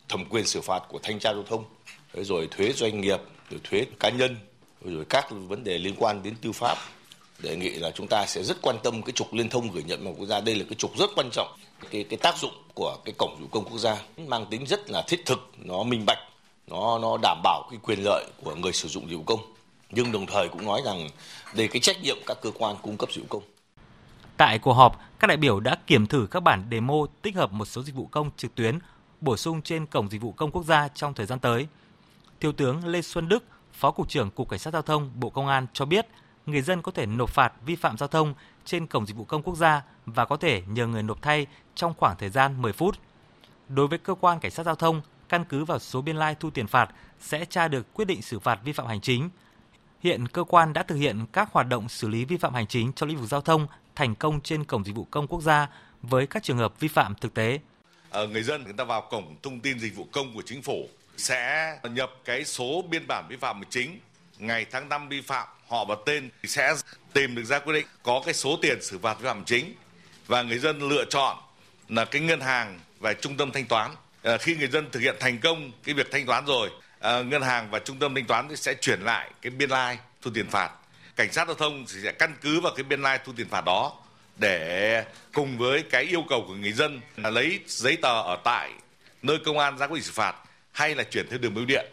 thẩm quyền xử phạt của thanh tra giao thông. Rồi thuế doanh nghiệp rồi thuế cá nhân rồi các vấn đề liên quan đến tư pháp. Đề nghị là chúng ta sẽ rất quan tâm cái trục liên thông gửi nhận vào quốc gia. Đây là cái trục rất quan trọng cái cái tác dụng của cái cổng dịch vụ công quốc gia mang tính rất là thiết thực nó minh bạch nó nó đảm bảo cái quyền lợi của người sử dụng dịch vụ công nhưng đồng thời cũng nói rằng đây cái trách nhiệm các cơ quan cung cấp dịch vụ công Tại cuộc họp, các đại biểu đã kiểm thử các bản demo tích hợp một số dịch vụ công trực tuyến bổ sung trên cổng dịch vụ công quốc gia trong thời gian tới. Thiếu tướng Lê Xuân Đức, Phó cục trưởng Cục Cảnh sát giao thông Bộ Công an cho biết, người dân có thể nộp phạt vi phạm giao thông trên cổng dịch vụ công quốc gia và có thể nhờ người nộp thay trong khoảng thời gian 10 phút. Đối với cơ quan cảnh sát giao thông, căn cứ vào số biên lai thu tiền phạt sẽ tra được quyết định xử phạt vi phạm hành chính. Hiện cơ quan đã thực hiện các hoạt động xử lý vi phạm hành chính trong lĩnh vực giao thông thành công trên cổng dịch vụ công quốc gia với các trường hợp vi phạm thực tế. À, người dân người ta vào cổng thông tin dịch vụ công của chính phủ sẽ nhập cái số biên bản vi phạm hành chính ngày tháng năm vi phạm họ và tên thì sẽ tìm được ra quyết định có cái số tiền xử phạt vi phạm chính. Và người dân lựa chọn là cái ngân hàng và trung tâm thanh toán. À, khi người dân thực hiện thành công cái việc thanh toán rồi à, ngân hàng và trung tâm thanh toán sẽ chuyển lại cái biên lai like, thu tiền phạt. Cảnh sát giao thông sẽ căn cứ vào cái biên lai like thu tiền phạt đó để cùng với cái yêu cầu của người dân là lấy giấy tờ ở tại nơi công an ra quyết định xử phạt hay là chuyển theo đường bưu điện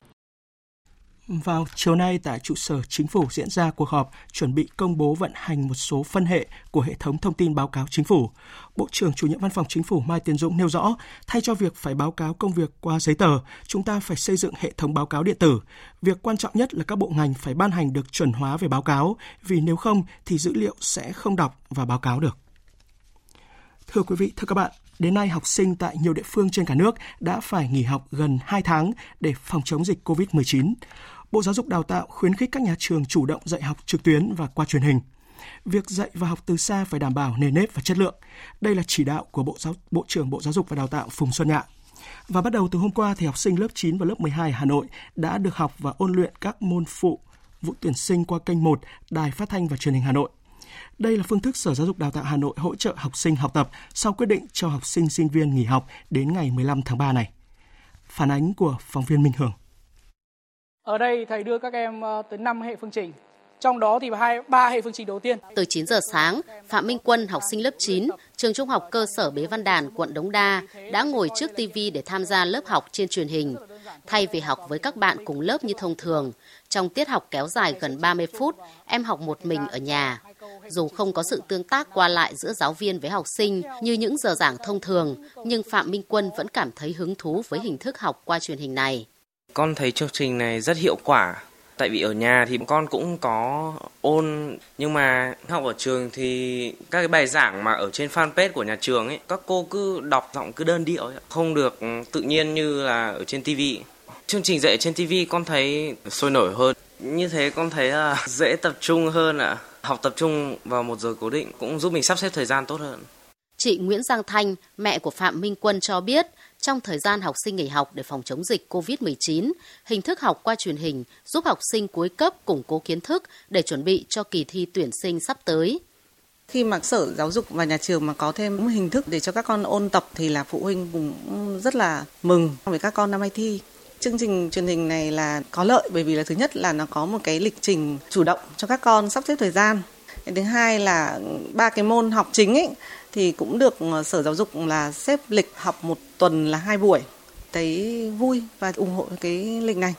vào chiều nay tại trụ sở chính phủ diễn ra cuộc họp chuẩn bị công bố vận hành một số phân hệ của hệ thống thông tin báo cáo chính phủ. Bộ trưởng chủ nhiệm văn phòng chính phủ Mai Tiến Dũng nêu rõ, thay cho việc phải báo cáo công việc qua giấy tờ, chúng ta phải xây dựng hệ thống báo cáo điện tử. Việc quan trọng nhất là các bộ ngành phải ban hành được chuẩn hóa về báo cáo, vì nếu không thì dữ liệu sẽ không đọc và báo cáo được. Thưa quý vị, thưa các bạn, Đến nay, học sinh tại nhiều địa phương trên cả nước đã phải nghỉ học gần 2 tháng để phòng chống dịch COVID-19. Bộ Giáo dục Đào tạo khuyến khích các nhà trường chủ động dạy học trực tuyến và qua truyền hình. Việc dạy và học từ xa phải đảm bảo nề nếp và chất lượng. Đây là chỉ đạo của Bộ Giáo Bộ trưởng Bộ Giáo dục và Đào tạo Phùng Xuân Nhạ. Và bắt đầu từ hôm qua thì học sinh lớp 9 và lớp 12 Hà Nội đã được học và ôn luyện các môn phụ vụ tuyển sinh qua kênh 1 Đài Phát thanh và Truyền hình Hà Nội. Đây là phương thức Sở Giáo dục Đào tạo Hà Nội hỗ trợ học sinh học tập sau quyết định cho học sinh sinh viên nghỉ học đến ngày 15 tháng 3 này. Phản ánh của phóng viên Minh Hường. Ở đây thầy đưa các em ờ, tới 5 hệ phương trình. Trong đó thì hai ba hệ phương trình đầu tiên. Từ 9 giờ sáng, Phạm Minh Quân, học sinh lớp 9, trường Trung học cơ sở Bế Văn Đàn, quận Đống Đa đã ngồi trước TV để tham gia lớp học trên truyền hình. Thay vì học với các bạn cùng lớp như thông thường, trong tiết học kéo dài gần 30 phút, em học một mình ở nhà. Dù không có sự tương tác qua lại giữa giáo viên với học sinh như những giờ giảng thông thường, nhưng Phạm Minh Quân vẫn cảm thấy hứng thú với hình thức học qua truyền hình này. Con thấy chương trình này rất hiệu quả. Tại vì ở nhà thì con cũng có ôn nhưng mà học ở trường thì các cái bài giảng mà ở trên fanpage của nhà trường ấy các cô cứ đọc giọng cứ đơn điệu ấy, không được tự nhiên như là ở trên tivi chương trình dạy trên TV con thấy sôi nổi hơn Như thế con thấy là dễ tập trung hơn ạ. À. Học tập trung vào một giờ cố định cũng giúp mình sắp xếp thời gian tốt hơn. Chị Nguyễn Giang Thanh, mẹ của Phạm Minh Quân cho biết, trong thời gian học sinh nghỉ học để phòng chống dịch COVID-19, hình thức học qua truyền hình giúp học sinh cuối cấp củng cố kiến thức để chuẩn bị cho kỳ thi tuyển sinh sắp tới. Khi mà Sở Giáo dục và nhà trường mà có thêm hình thức để cho các con ôn tập thì là phụ huynh cũng rất là mừng với các con năm nay thi. Chương trình truyền hình này là có lợi bởi vì là thứ nhất là nó có một cái lịch trình chủ động cho các con sắp xếp thời gian. Thứ hai là ba cái môn học chính ấy thì cũng được ờ, Sở Giáo dục là xếp lịch học một tuần là hai buổi. Thấy vui và ủng hộ cái lịch này.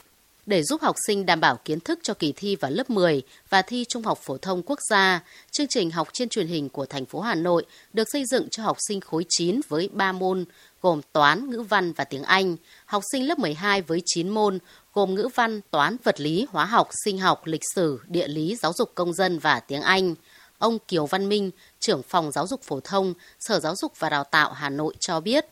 Để giúp học sinh đảm bảo kiến thức cho kỳ thi vào lớp 10 và thi Trung học phổ thông quốc gia, chương trình học trên truyền hình của thành phố Hà Nội được xây dựng cho học sinh khối 9 với 3 môn gồm toán, ngữ văn và tiếng Anh, học sinh lớp 12 với 9 môn gồm ngữ văn, toán, vật lý, hóa học, sinh học, lịch sử, địa lý, giáo dục công dân và tiếng Anh. Ông Kiều Văn Minh, trưởng phòng giáo dục phổ thông, Sở Giáo dục và Đào tạo Hà Nội cho biết.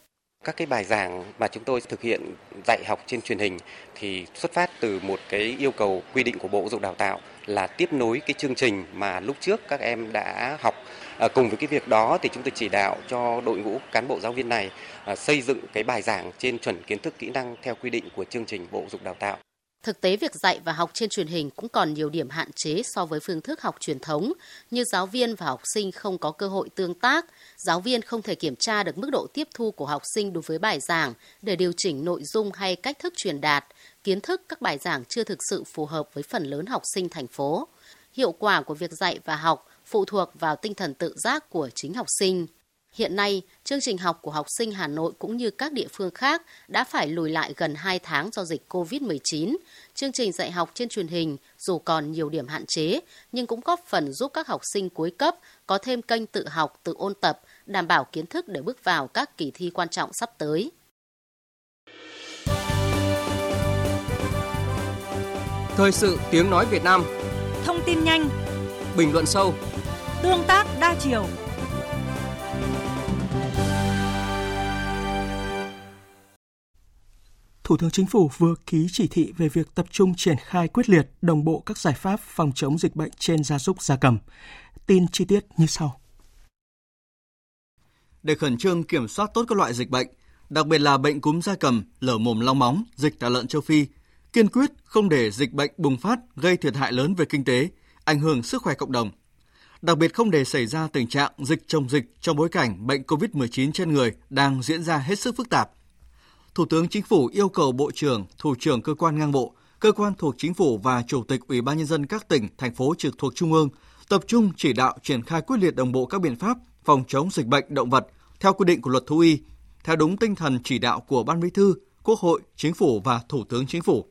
Các cái bài giảng mà chúng tôi thực hiện dạy học trên truyền hình thì xuất phát từ một cái yêu cầu quy định của Bộ Giáo dục Đào tạo là tiếp nối cái chương trình mà lúc trước các em đã học. À, cùng với cái việc đó thì chúng tôi chỉ đạo cho đội ngũ cán bộ giáo viên này à, xây dựng cái bài giảng trên chuẩn kiến thức kỹ năng theo quy định của chương trình Bộ Giáo dục Đào tạo. Thực tế việc dạy và học trên truyền hình cũng còn nhiều điểm hạn chế so với phương thức học truyền thống, như giáo viên và học sinh không có cơ hội tương tác, giáo viên không thể kiểm tra được mức độ tiếp thu của học sinh đối với bài giảng để điều chỉnh nội dung hay cách thức truyền đạt, kiến thức các bài giảng chưa thực sự phù hợp với phần lớn học sinh thành phố. Hiệu quả của việc dạy và học phụ thuộc vào tinh thần tự giác của chính học sinh. Hiện nay, chương trình học của học sinh Hà Nội cũng như các địa phương khác đã phải lùi lại gần 2 tháng do dịch COVID-19. Chương trình dạy học trên truyền hình dù còn nhiều điểm hạn chế, nhưng cũng góp phần giúp các học sinh cuối cấp có thêm kênh tự học, tự ôn tập, đảm bảo kiến thức để bước vào các kỳ thi quan trọng sắp tới. Thời sự tiếng nói Việt Nam Thông tin nhanh Bình luận sâu Tương tác đa chiều Thủ tướng Chính phủ vừa ký chỉ thị về việc tập trung triển khai quyết liệt đồng bộ các giải pháp phòng chống dịch bệnh trên gia súc gia cầm. Tin chi tiết như sau. Để khẩn trương kiểm soát tốt các loại dịch bệnh, đặc biệt là bệnh cúm gia cầm, lở mồm long móng, dịch tả lợn châu Phi, kiên quyết không để dịch bệnh bùng phát gây thiệt hại lớn về kinh tế, ảnh hưởng sức khỏe cộng đồng. Đặc biệt không để xảy ra tình trạng dịch chồng dịch trong bối cảnh bệnh COVID-19 trên người đang diễn ra hết sức phức tạp – Thủ tướng Chính phủ yêu cầu Bộ trưởng, Thủ trưởng cơ quan ngang bộ, cơ quan thuộc Chính phủ và Chủ tịch Ủy ban nhân dân các tỉnh, thành phố trực thuộc Trung ương tập trung chỉ đạo triển khai quyết liệt đồng bộ các biện pháp phòng chống dịch bệnh động vật theo quy định của Luật thú y, theo đúng tinh thần chỉ đạo của Ban Bí thư, Quốc hội, Chính phủ và Thủ tướng Chính phủ.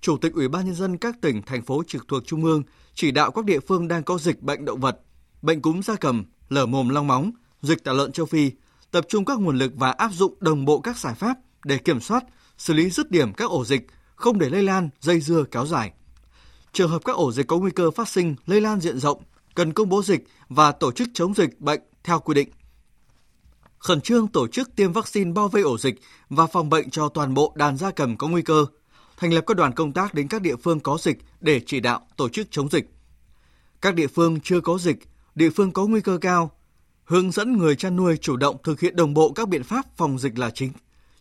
Chủ tịch Ủy ban nhân dân các tỉnh, thành phố trực thuộc Trung ương chỉ đạo các địa phương đang có dịch bệnh động vật, bệnh cúm gia cầm, lở mồm long móng, dịch tả lợn châu Phi, tập trung các nguồn lực và áp dụng đồng bộ các giải pháp để kiểm soát, xử lý dứt điểm các ổ dịch, không để lây lan, dây dưa kéo dài. Trường hợp các ổ dịch có nguy cơ phát sinh lây lan diện rộng, cần công bố dịch và tổ chức chống dịch bệnh theo quy định. Khẩn trương tổ chức tiêm vaccine bao vây ổ dịch và phòng bệnh cho toàn bộ đàn gia cầm có nguy cơ, thành lập các đoàn công tác đến các địa phương có dịch để chỉ đạo tổ chức chống dịch. Các địa phương chưa có dịch, địa phương có nguy cơ cao, hướng dẫn người chăn nuôi chủ động thực hiện đồng bộ các biện pháp phòng dịch là chính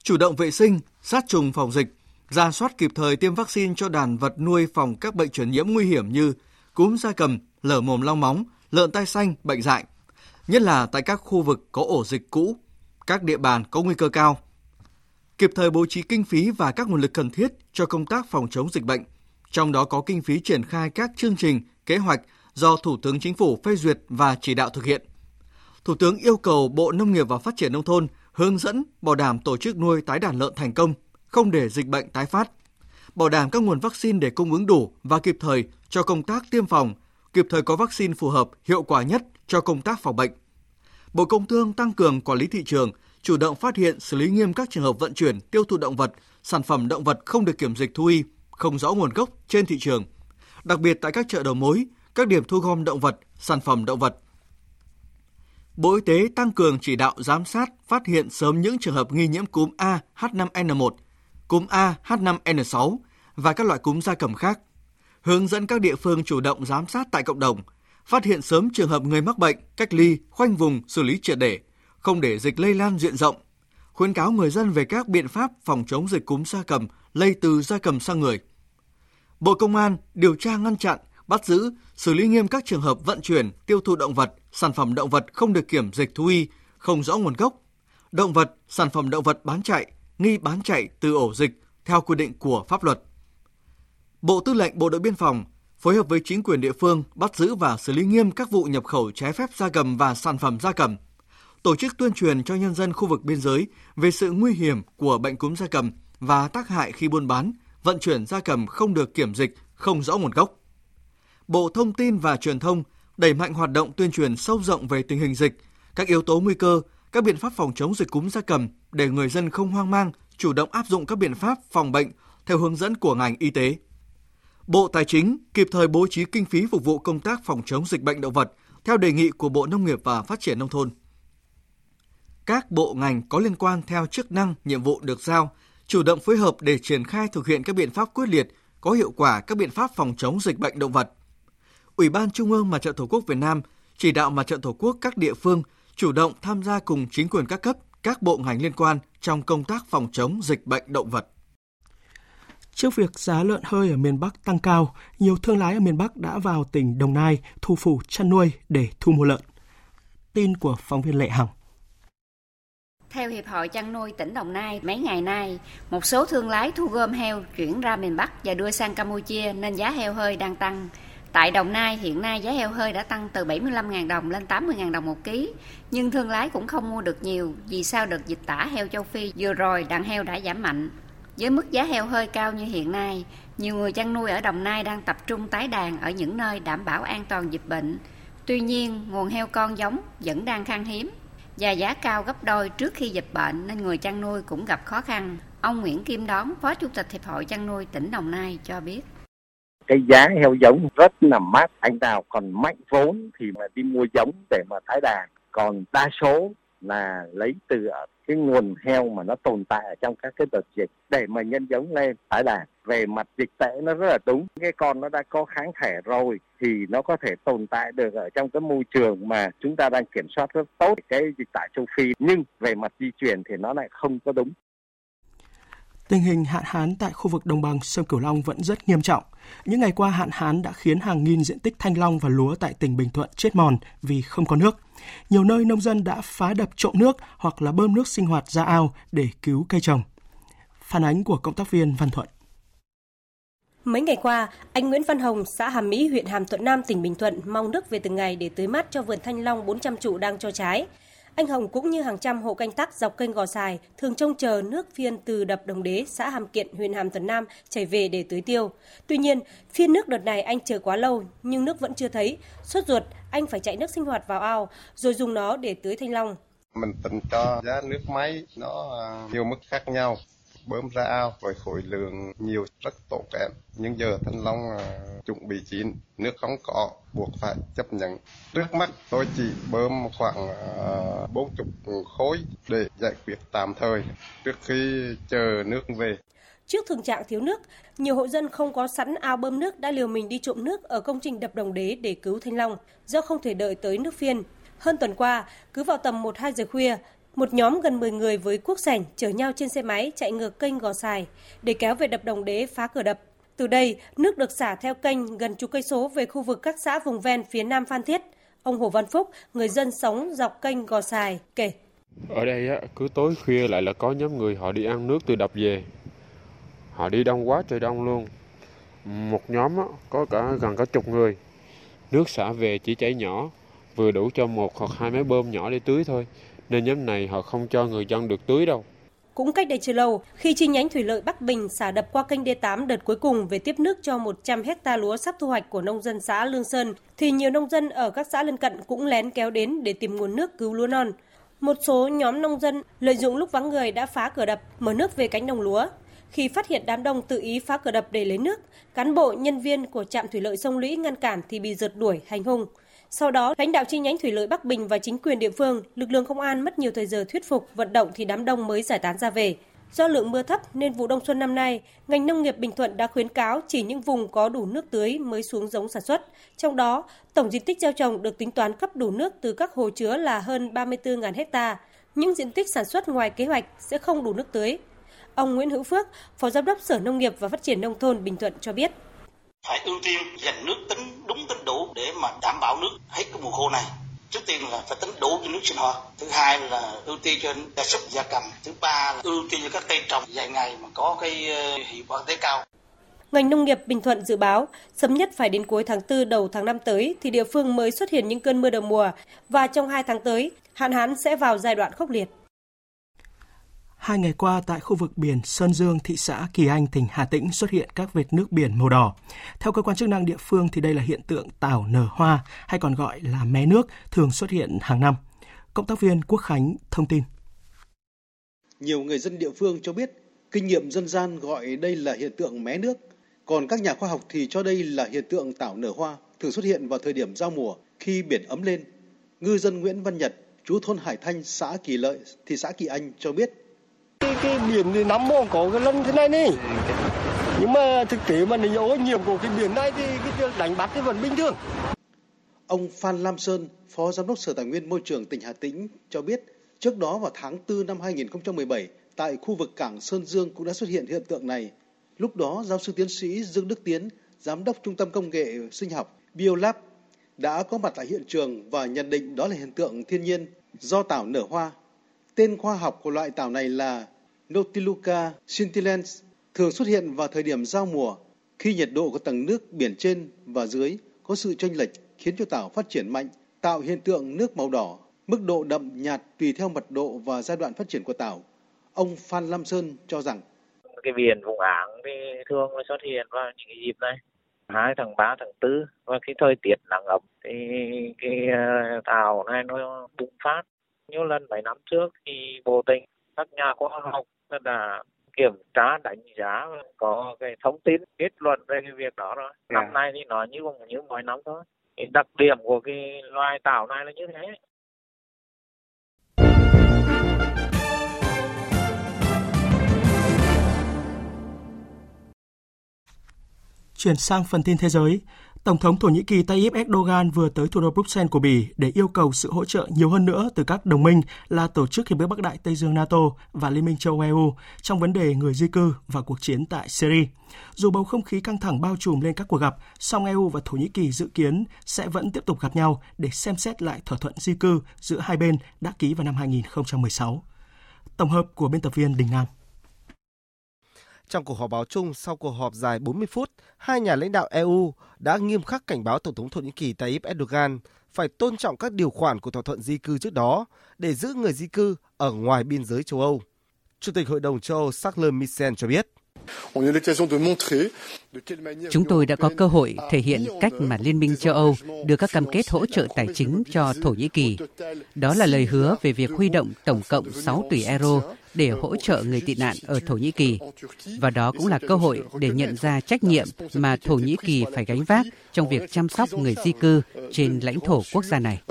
chủ động vệ sinh, sát trùng phòng dịch, ra soát kịp thời tiêm vaccine cho đàn vật nuôi phòng các bệnh truyền nhiễm nguy hiểm như cúm gia cầm, lở mồm long móng, lợn tai xanh, bệnh dại, nhất là tại các khu vực có ổ dịch cũ, các địa bàn có nguy cơ cao. Kịp thời bố trí kinh phí và các nguồn lực cần thiết cho công tác phòng chống dịch bệnh, trong đó có kinh phí triển khai các chương trình, kế hoạch do Thủ tướng Chính phủ phê duyệt và chỉ đạo thực hiện. Thủ tướng yêu cầu Bộ Nông nghiệp và Phát triển Nông thôn hướng dẫn bảo đảm tổ chức nuôi tái đàn lợn thành công, không để dịch bệnh tái phát, bảo đảm các nguồn vaccine để cung ứng đủ và kịp thời cho công tác tiêm phòng, kịp thời có vaccine phù hợp, hiệu quả nhất cho công tác phòng bệnh. Bộ Công Thương tăng cường quản lý thị trường, chủ động phát hiện xử lý nghiêm các trường hợp vận chuyển, tiêu thụ động vật, sản phẩm động vật không được kiểm dịch thú y, không rõ nguồn gốc trên thị trường. Đặc biệt tại các chợ đầu mối, các điểm thu gom động vật, sản phẩm động vật, Bộ Y tế tăng cường chỉ đạo giám sát, phát hiện sớm những trường hợp nghi nhiễm cúm A H5N1, cúm A H5N6 và các loại cúm gia cầm khác, hướng dẫn các địa phương chủ động giám sát tại cộng đồng, phát hiện sớm trường hợp người mắc bệnh, cách ly, khoanh vùng, xử lý triệt để, không để dịch lây lan diện rộng, khuyến cáo người dân về các biện pháp phòng chống dịch cúm gia cầm lây từ gia cầm sang người. Bộ Công an điều tra ngăn chặn, bắt giữ, xử lý nghiêm các trường hợp vận chuyển, tiêu thụ động vật, sản phẩm động vật không được kiểm dịch thú y, không rõ nguồn gốc, động vật, sản phẩm động vật bán chạy, nghi bán chạy từ ổ dịch theo quy định của pháp luật. Bộ Tư lệnh Bộ đội Biên phòng phối hợp với chính quyền địa phương bắt giữ và xử lý nghiêm các vụ nhập khẩu trái phép gia cầm và sản phẩm gia cầm. Tổ chức tuyên truyền cho nhân dân khu vực biên giới về sự nguy hiểm của bệnh cúm gia cầm và tác hại khi buôn bán, vận chuyển gia cầm không được kiểm dịch, không rõ nguồn gốc. Bộ Thông tin và Truyền thông đẩy mạnh hoạt động tuyên truyền sâu rộng về tình hình dịch, các yếu tố nguy cơ, các biện pháp phòng chống dịch cúm gia cầm để người dân không hoang mang, chủ động áp dụng các biện pháp phòng bệnh theo hướng dẫn của ngành y tế. Bộ Tài chính kịp thời bố trí kinh phí phục vụ công tác phòng chống dịch bệnh động vật theo đề nghị của Bộ Nông nghiệp và Phát triển Nông thôn. Các bộ ngành có liên quan theo chức năng, nhiệm vụ được giao, chủ động phối hợp để triển khai thực hiện các biện pháp quyết liệt, có hiệu quả các biện pháp phòng chống dịch bệnh động vật. Ủy ban Trung ương Mặt trận Tổ quốc Việt Nam chỉ đạo Mặt trận Tổ quốc các địa phương chủ động tham gia cùng chính quyền các cấp, các bộ ngành liên quan trong công tác phòng chống dịch bệnh động vật. Trước việc giá lợn hơi ở miền Bắc tăng cao, nhiều thương lái ở miền Bắc đã vào tỉnh Đồng Nai thu phủ chăn nuôi để thu mua lợn. Tin của phóng viên Lệ Hằng. Theo Hiệp hội chăn nuôi tỉnh Đồng Nai, mấy ngày nay, một số thương lái thu gom heo chuyển ra miền Bắc và đưa sang Campuchia nên giá heo hơi đang tăng. Tại Đồng Nai hiện nay giá heo hơi đã tăng từ 75.000 đồng lên 80.000 đồng một ký, nhưng thương lái cũng không mua được nhiều vì sao đợt dịch tả heo châu Phi vừa rồi đàn heo đã giảm mạnh. Với mức giá heo hơi cao như hiện nay, nhiều người chăn nuôi ở Đồng Nai đang tập trung tái đàn ở những nơi đảm bảo an toàn dịch bệnh. Tuy nhiên, nguồn heo con giống vẫn đang khan hiếm và giá cao gấp đôi trước khi dịch bệnh nên người chăn nuôi cũng gặp khó khăn. Ông Nguyễn Kim Đón, Phó Chủ tịch Hiệp hội chăn nuôi tỉnh Đồng Nai cho biết. Cái giá heo giống rất là mát. Anh nào còn mạnh vốn thì mà đi mua giống để mà tái đàn. Còn đa số là lấy từ cái nguồn heo mà nó tồn tại ở trong các cái đợt dịch để mà nhân giống lên tái đàn. Về mặt dịch tễ nó rất là đúng. Cái con nó đã có kháng thể rồi thì nó có thể tồn tại được ở trong cái môi trường mà chúng ta đang kiểm soát rất tốt cái dịch tả châu Phi nhưng về mặt di chuyển thì nó lại không có đúng Tình hình hạn hán tại khu vực đồng bằng sông Cửu Long vẫn rất nghiêm trọng. Những ngày qua, hạn hán đã khiến hàng nghìn diện tích thanh long và lúa tại tỉnh Bình Thuận chết mòn vì không có nước. Nhiều nơi nông dân đã phá đập trộm nước hoặc là bơm nước sinh hoạt ra ao để cứu cây trồng. Phản ánh của cộng tác viên Văn Thuận. Mấy ngày qua, anh Nguyễn Văn Hồng, xã Hàm Mỹ, huyện Hàm Thuận Nam, tỉnh Bình Thuận mong nước về từng ngày để tưới mát cho vườn thanh long 400 trụ đang cho trái. Anh Hồng cũng như hàng trăm hộ canh tác dọc kênh Gò Sài thường trông chờ nước phiên từ đập Đồng Đế, xã Hàm Kiện, huyện Hàm Thuận Nam chảy về để tưới tiêu. Tuy nhiên, phiên nước đợt này anh chờ quá lâu nhưng nước vẫn chưa thấy. Sốt ruột, anh phải chạy nước sinh hoạt vào ao rồi dùng nó để tưới thanh long. Mình tính cho giá nước máy nó à, nhiều mức khác nhau bơm ra ao với khối lượng nhiều rất tổ kém. Nhưng giờ thanh long à, chuẩn bị chín nước không có buộc phải chấp nhận. Trước mắt tôi chỉ bơm khoảng à, bốn chục khối để giải quyết tạm thời trước khi chờ nước về. Trước thực trạng thiếu nước, nhiều hộ dân không có sẵn ao bơm nước đã liều mình đi trộm nước ở công trình đập đồng đế để cứu thanh long, do không thể đợi tới nước phiên. Hơn tuần qua, cứ vào tầm 1-2 giờ khuya, một nhóm gần 10 người với cuốc sảnh chở nhau trên xe máy chạy ngược kênh Gò Sài để kéo về đập Đồng Đế phá cửa đập. Từ đây, nước được xả theo kênh gần chục cây số về khu vực các xã vùng ven phía nam Phan Thiết. Ông Hồ Văn Phúc, người dân sống dọc kênh Gò Sài, kể. Ở đây á, cứ tối khuya lại là có nhóm người họ đi ăn nước từ đập về. Họ đi đông quá trời đông luôn. Một nhóm á, có cả gần cả chục người. Nước xả về chỉ chảy nhỏ, vừa đủ cho một hoặc hai máy bơm nhỏ để tưới thôi nên nhóm này họ không cho người dân được tưới đâu. Cũng cách đây chưa lâu, khi chi nhánh thủy lợi Bắc Bình xả đập qua kênh D8 đợt cuối cùng về tiếp nước cho 100 hecta lúa sắp thu hoạch của nông dân xã Lương Sơn, thì nhiều nông dân ở các xã lân cận cũng lén kéo đến để tìm nguồn nước cứu lúa non. Một số nhóm nông dân lợi dụng lúc vắng người đã phá cửa đập, mở nước về cánh đồng lúa. Khi phát hiện đám đông tự ý phá cửa đập để lấy nước, cán bộ nhân viên của trạm thủy lợi sông Lũy ngăn cản thì bị rượt đuổi hành hung. Sau đó, lãnh đạo chi nhánh thủy lợi Bắc Bình và chính quyền địa phương, lực lượng công an mất nhiều thời giờ thuyết phục, vận động thì đám đông mới giải tán ra về. Do lượng mưa thấp nên vụ đông xuân năm nay, ngành nông nghiệp Bình Thuận đã khuyến cáo chỉ những vùng có đủ nước tưới mới xuống giống sản xuất. Trong đó, tổng diện tích gieo trồng được tính toán cấp đủ nước từ các hồ chứa là hơn 34.000 hecta. Những diện tích sản xuất ngoài kế hoạch sẽ không đủ nước tưới. Ông Nguyễn Hữu Phước, Phó Giám đốc Sở Nông nghiệp và Phát triển Nông thôn Bình Thuận cho biết. Phải ưu tiên dành nước tính đúng tính đủ để mà đảm bảo nước hết cái mùa khô này. Trước tiên là phải tính đủ cho nước sinh hoạt. Thứ hai là ưu tiên cho gia súc, gia cầm. Thứ ba là ưu tiên cho các cây trồng dài ngày mà có cái ờ, hiệu quả tế cao. Ngành nông nghiệp Bình Thuận dự báo, sớm nhất phải đến cuối tháng 4 đầu tháng 5 tới thì địa phương mới xuất hiện những cơn mưa đầu mùa và trong 2 tháng tới, hạn hán sẽ vào giai đoạn khốc liệt. Hai ngày qua tại khu vực biển Sơn Dương, thị xã Kỳ Anh, tỉnh Hà Tĩnh xuất hiện các vệt nước biển màu đỏ. Theo cơ quan chức năng địa phương thì đây là hiện tượng tảo nở hoa hay còn gọi là mé nước thường xuất hiện hàng năm. Cộng tác viên Quốc Khánh thông tin. Nhiều người dân địa phương cho biết kinh nghiệm dân gian gọi đây là hiện tượng mé nước, còn các nhà khoa học thì cho đây là hiện tượng tảo nở hoa thường xuất hiện vào thời điểm giao mùa khi biển ấm lên. Ngư dân Nguyễn Văn Nhật, chú thôn Hải Thanh, xã Kỳ Lợi, thị xã Kỳ Anh cho biết cái, cái biển thì nắm mô có cái lân thế này đi nhưng mà thực tế mà nếu ô nhiễm của cái biển này thì cái việc đánh bắt thì vẫn bình thường. Ông Phan Lam Sơn, Phó Giám đốc Sở Tài nguyên Môi trường tỉnh Hà Tĩnh cho biết, trước đó vào tháng 4 năm 2017, tại khu vực cảng Sơn Dương cũng đã xuất hiện hiện tượng này. Lúc đó, giáo sư tiến sĩ Dương Đức Tiến, Giám đốc Trung tâm Công nghệ Sinh học Biolab, đã có mặt tại hiện trường và nhận định đó là hiện tượng thiên nhiên do tảo nở hoa. Tên khoa học của loại tảo này là Nautiluca scintillans, thường xuất hiện vào thời điểm giao mùa, khi nhiệt độ của tầng nước biển trên và dưới có sự chênh lệch khiến cho tảo phát triển mạnh, tạo hiện tượng nước màu đỏ, mức độ đậm nhạt tùy theo mật độ và giai đoạn phát triển của tảo. Ông Phan Lam Sơn cho rằng cái biển vùng áng thì thường xuất hiện vào những cái dịp này hai tháng ba tháng tư và khi thời tiết nắng ấm thì cái ờ, tàu này nó bùng phát nhiều lần mấy năm trước thì bộ tỉnh các nhà khoa học đã kiểm tra đánh giá có cái thông tin kết luận về cái việc đó rồi. Năm yeah. nay thì nói như như mọi năm thôi. Cái đặc điểm của cái loài tảo này là như thế. Chuyển sang phần tin thế giới, Tổng thống Thổ Nhĩ Kỳ Tayyip Erdogan vừa tới thủ đô Bruxelles của Bỉ để yêu cầu sự hỗ trợ nhiều hơn nữa từ các đồng minh là Tổ chức Hiệp ước Bắc Đại Tây Dương NATO và Liên minh châu EU trong vấn đề người di cư và cuộc chiến tại Syria. Dù bầu không khí căng thẳng bao trùm lên các cuộc gặp, song EU và Thổ Nhĩ Kỳ dự kiến sẽ vẫn tiếp tục gặp nhau để xem xét lại thỏa thuận di cư giữa hai bên đã ký vào năm 2016. Tổng hợp của biên tập viên Đình Nam. Trong cuộc họp báo chung sau cuộc họp dài 40 phút, hai nhà lãnh đạo EU đã nghiêm khắc cảnh báo Tổng thống Thổ Nhĩ Kỳ Tayyip Erdogan phải tôn trọng các điều khoản của thỏa thuận di cư trước đó để giữ người di cư ở ngoài biên giới châu Âu. Chủ tịch Hội đồng châu Âu Charles Michel cho biết. Chúng tôi đã có cơ hội thể hiện cách mà Liên minh châu Âu đưa các cam kết hỗ trợ tài chính cho Thổ Nhĩ Kỳ. Đó là lời hứa về việc huy động tổng cộng 6 tỷ euro để hỗ trợ người tị nạn ở Thổ Nhĩ Kỳ. Và đó cũng là cơ hội để nhận ra trách nhiệm mà Thổ Nhĩ Kỳ phải gánh vác trong việc chăm sóc người di cư trên lãnh thổ quốc gia này.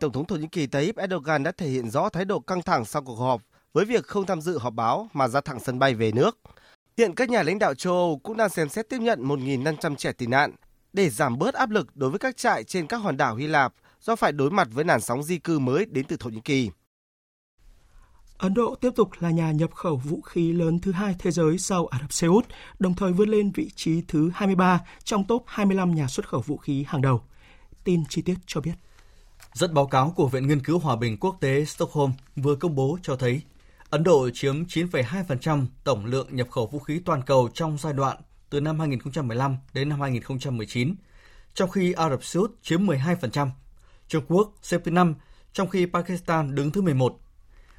Tổng thống Thổ Nhĩ Kỳ Tayyip Erdogan đã thể hiện rõ thái độ căng thẳng sau cuộc họp với việc không tham dự họp báo mà ra thẳng sân bay về nước. Hiện các nhà lãnh đạo châu Âu cũng đang xem xét tiếp nhận 1.500 trẻ tị nạn để giảm bớt áp lực đối với các trại trên các hòn đảo Hy Lạp do phải đối mặt với làn sóng di cư mới đến từ Thổ Nhĩ Kỳ. Ấn Độ tiếp tục là nhà nhập khẩu vũ khí lớn thứ hai thế giới sau Ả Rập Xê Út, đồng thời vươn lên vị trí thứ 23 trong top 25 nhà xuất khẩu vũ khí hàng đầu. Tin chi tiết cho biết. Dẫn báo cáo của Viện Nghiên cứu Hòa bình Quốc tế Stockholm vừa công bố cho thấy Ấn Độ chiếm 9,2% tổng lượng nhập khẩu vũ khí toàn cầu trong giai đoạn từ năm 2015 đến năm 2019, trong khi Ả Rập Xê Út chiếm 12%, Trung Quốc xếp thứ 5, trong khi Pakistan đứng thứ 11.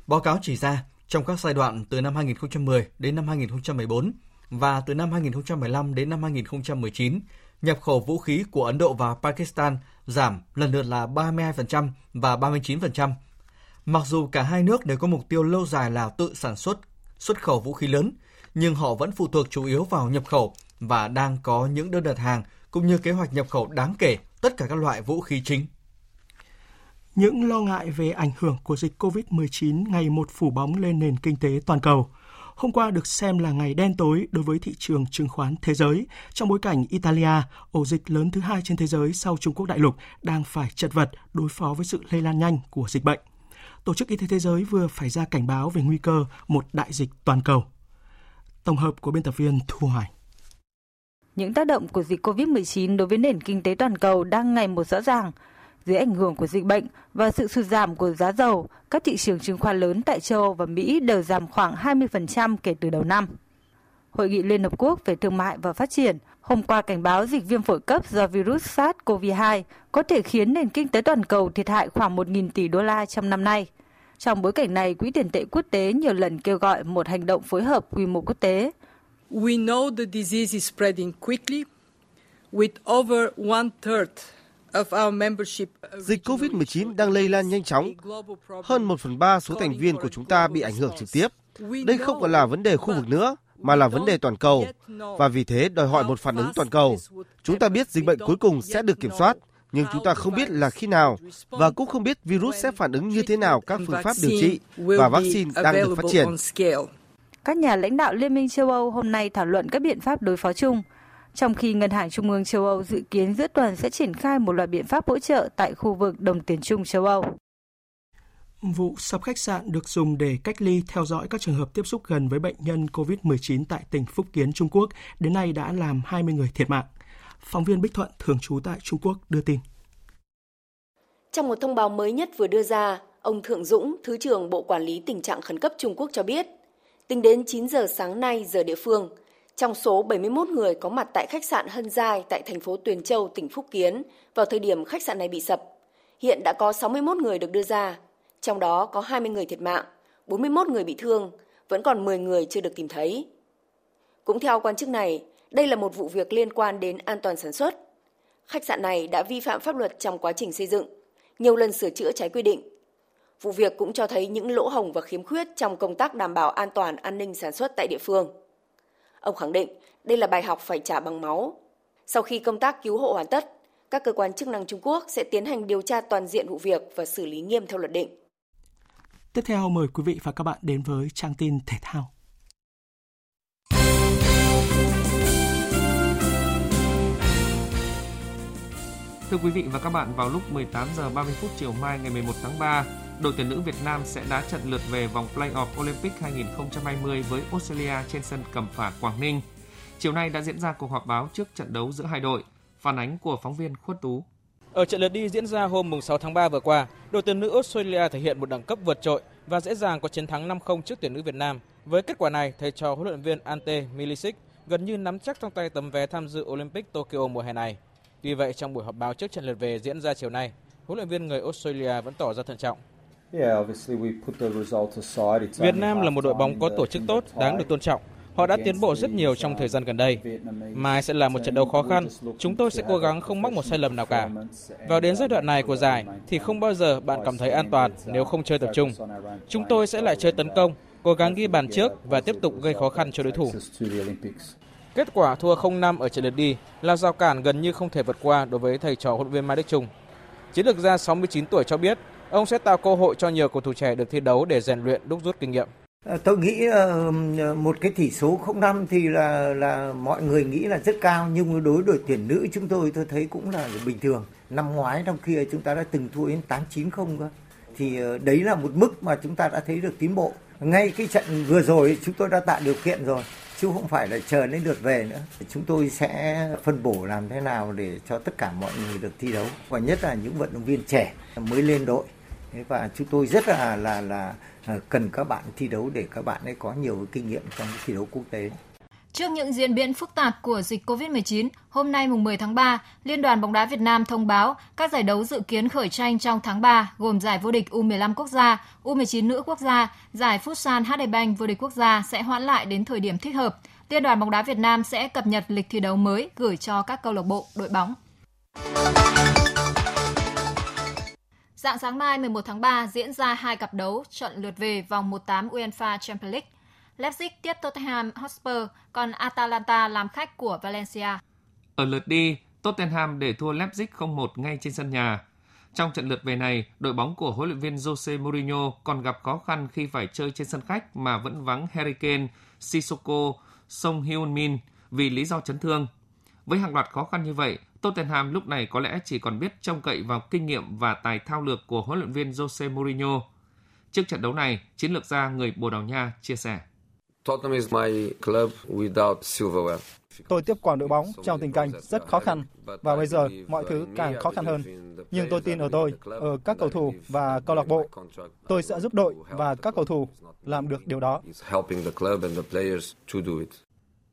Báo cáo chỉ ra, trong các giai đoạn từ năm 2010 đến năm 2014 và từ năm 2015 đến năm 2019, nhập khẩu vũ khí của Ấn Độ và Pakistan giảm lần lượt là 32% và 39%, Mặc dù cả hai nước đều có mục tiêu lâu dài là tự sản xuất, xuất khẩu vũ khí lớn, nhưng họ vẫn phụ thuộc chủ yếu vào nhập khẩu và đang có những đơn đặt hàng cũng như kế hoạch nhập khẩu đáng kể tất cả các loại vũ khí chính. Những lo ngại về ảnh hưởng của dịch COVID-19 ngày một phủ bóng lên nền kinh tế toàn cầu. Hôm qua được xem là ngày đen tối đối với thị trường chứng khoán thế giới, trong bối cảnh Italia, ổ dịch lớn thứ hai trên thế giới sau Trung Quốc đại lục, đang phải chật vật đối phó với sự lây lan nhanh của dịch bệnh. Tổ chức Y tế Thế giới vừa phải ra cảnh báo về nguy cơ một đại dịch toàn cầu. Tổng hợp của biên tập viên Thu Hoài. Những tác động của dịch COVID-19 đối với nền kinh tế toàn cầu đang ngày một rõ ràng. Dưới ảnh hưởng của dịch bệnh và sự sụt giảm của giá dầu, các thị trường chứng khoán lớn tại châu Âu và Mỹ đều giảm khoảng 20% kể từ đầu năm. Hội nghị Liên Hợp Quốc về Thương mại và Phát triển hôm qua cảnh báo dịch viêm phổi cấp do virus SARS-CoV-2 có thể khiến nền kinh tế toàn cầu thiệt hại khoảng 1.000 tỷ đô la trong năm nay. Trong bối cảnh này, Quỹ tiền tệ quốc tế nhiều lần kêu gọi một hành động phối hợp quy mô quốc tế. We know the disease is spreading quickly with over one third Dịch COVID-19 đang lây lan nhanh chóng. Hơn 1 phần 3 số thành viên của chúng ta bị ảnh hưởng trực tiếp. Đây không còn là vấn đề khu vực nữa, mà là vấn đề toàn cầu. Và vì thế đòi hỏi một phản ứng toàn cầu. Chúng ta biết dịch bệnh cuối cùng sẽ được kiểm soát, nhưng chúng ta không biết là khi nào và cũng không biết virus sẽ phản ứng như thế nào các phương pháp điều trị và vaccine đang được phát triển. Các nhà lãnh đạo Liên minh châu Âu hôm nay thảo luận các biện pháp đối phó chung, trong khi Ngân hàng Trung ương châu Âu dự kiến giữa tuần sẽ triển khai một loạt biện pháp hỗ trợ tại khu vực đồng tiền chung châu Âu. Vụ sập khách sạn được dùng để cách ly theo dõi các trường hợp tiếp xúc gần với bệnh nhân COVID-19 tại tỉnh Phúc Kiến, Trung Quốc đến nay đã làm 20 người thiệt mạng. Phóng viên Bích Thuận, thường trú tại Trung Quốc, đưa tin. Trong một thông báo mới nhất vừa đưa ra, ông Thượng Dũng, Thứ trưởng Bộ Quản lý Tình trạng Khẩn cấp Trung Quốc cho biết, tính đến 9 giờ sáng nay giờ địa phương, trong số 71 người có mặt tại khách sạn Hân Giai tại thành phố Tuyền Châu, tỉnh Phúc Kiến vào thời điểm khách sạn này bị sập, hiện đã có 61 người được đưa ra, trong đó có 20 người thiệt mạng, 41 người bị thương, vẫn còn 10 người chưa được tìm thấy. Cũng theo quan chức này, đây là một vụ việc liên quan đến an toàn sản xuất. Khách sạn này đã vi phạm pháp luật trong quá trình xây dựng, nhiều lần sửa chữa trái quy định. Vụ việc cũng cho thấy những lỗ hồng và khiếm khuyết trong công tác đảm bảo an toàn an ninh sản xuất tại địa phương. Ông khẳng định đây là bài học phải trả bằng máu. Sau khi công tác cứu hộ hoàn tất, các cơ quan chức năng Trung Quốc sẽ tiến hành điều tra toàn diện vụ việc và xử lý nghiêm theo luật định. Tiếp theo mời quý vị và các bạn đến với trang tin thể thao. Thưa quý vị và các bạn, vào lúc 18 giờ 30 phút chiều mai ngày 11 tháng 3, đội tuyển nữ Việt Nam sẽ đá trận lượt về vòng play-off Olympic 2020 với Australia trên sân Cẩm Phả, Quảng Ninh. Chiều nay đã diễn ra cuộc họp báo trước trận đấu giữa hai đội. Phản ánh của phóng viên Khuất Tú. Ở trận lượt đi diễn ra hôm 6 tháng 3 vừa qua, đội tuyển nữ Australia thể hiện một đẳng cấp vượt trội và dễ dàng có chiến thắng 5-0 trước tuyển nữ Việt Nam. Với kết quả này, thầy trò huấn luyện viên Ante Milicic gần như nắm chắc trong tay tấm vé tham dự Olympic Tokyo mùa hè này. Tuy vậy, trong buổi họp báo trước trận lượt về diễn ra chiều nay, huấn luyện viên người Australia vẫn tỏ ra thận trọng. Việt Nam là một đội bóng có tổ chức tốt, đáng được tôn trọng. Họ đã tiến bộ rất nhiều trong thời gian gần đây. Mai sẽ là một trận đấu khó khăn. Chúng tôi sẽ cố gắng không mắc một sai lầm nào cả. Vào đến giai đoạn này của giải thì không bao giờ bạn cảm thấy an toàn nếu không chơi tập trung. Chúng tôi sẽ lại chơi tấn công, cố gắng ghi bàn trước và tiếp tục gây khó khăn cho đối thủ. Kết quả thua 0-5 ở trận lượt đi là rào cản gần như không thể vượt qua đối với thầy trò huấn luyện viên Mai Đức Chung. Chiến lược gia 69 tuổi cho biết ông sẽ tạo cơ hội cho nhiều cầu thủ trẻ được thi đấu để rèn luyện đúc rút kinh nghiệm. Ờ, tôi nghĩ ờ, ờ, một cái tỷ số 0-5 thì là là mọi người nghĩ là rất cao, nhưng đối đội tuyển nữ chúng tôi tôi thấy cũng là bình thường. Năm ngoái, năm kia chúng ta đã từng thua đến 8-9 không cơ. Thì đấy là một mức mà chúng ta đã thấy được tiến bộ. Ngay cái trận vừa rồi, chúng tôi đã tạo điều kiện rồi, chứ không phải là chờ đến lượt về nữa. Chúng tôi sẽ phân bổ làm thế nào để cho tất cả mọi người được thi đấu, và nhất là những vận động viên trẻ mới lên đội và chúng tôi rất là là là ờ, cần các bạn thi đấu để các bạn ấy có nhiều kinh nghiệm trong thi đấu quốc tế. Trước những diễn biến phức tạp của dịch COVID-19, hôm nay mùng 10 tháng 3, Liên đoàn bóng đá Việt Nam thông báo các giải đấu dự kiến khởi tranh trong tháng 3 gồm giải vô địch U15 quốc gia, U19 nữ quốc gia, giải Futsal HD Bank vô địch quốc gia sẽ hoãn lại đến thời điểm thích hợp. Liên đoàn bóng đá Việt Nam sẽ cập nhật lịch thi đấu mới gửi cho các câu lạc bộ, đội bóng. Dạng sáng mai 11 tháng 3 diễn ra hai cặp đấu trận lượt về vòng 1/8 UEFA Champions League. Leipzig tiếp Tottenham Hotspur, còn Atalanta làm khách của Valencia. Ở lượt đi, Tottenham để thua Leipzig 0-1 ngay trên sân nhà. Trong trận lượt về này, đội bóng của huấn luyện viên Jose Mourinho còn gặp khó khăn khi phải chơi trên sân khách mà vẫn vắng Harry Kane, Sissoko, Song Hyun-min vì lý do chấn thương. Với hàng loạt khó khăn như vậy, Tottenham lúc này có lẽ chỉ còn biết trông cậy vào kinh nghiệm và tài thao lược của huấn luyện viên Jose Mourinho. Trước trận đấu này, chiến lược gia người Bồ Đào Nha chia sẻ. Tottenham is my club without silverware. Tôi tiếp quản đội bóng trong tình cảnh rất khó khăn và bây giờ mọi thứ càng khó khăn hơn. Nhưng tôi tin ở tôi, ở các cầu thủ và câu lạc bộ. Tôi sẽ giúp đội và các cầu thủ làm được điều đó.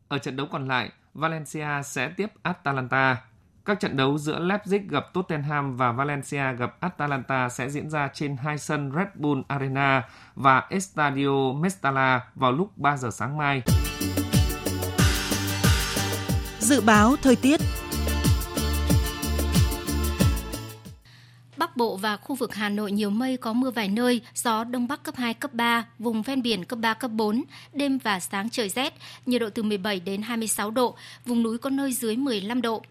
Ở trận đấu còn lại, Valencia sẽ tiếp Atalanta. Các trận đấu giữa Leipzig gặp Tottenham và Valencia gặp Atalanta sẽ diễn ra trên hai sân Red Bull Arena và Estadio Mestalla vào lúc 3 giờ sáng mai. Dự báo thời tiết Bắc Bộ và khu vực Hà Nội nhiều mây có mưa vài nơi, gió Đông Bắc cấp 2, cấp 3, vùng ven biển cấp 3, cấp 4, đêm và sáng trời rét, nhiệt độ từ 17 đến 26 độ, vùng núi có nơi dưới 15 độ.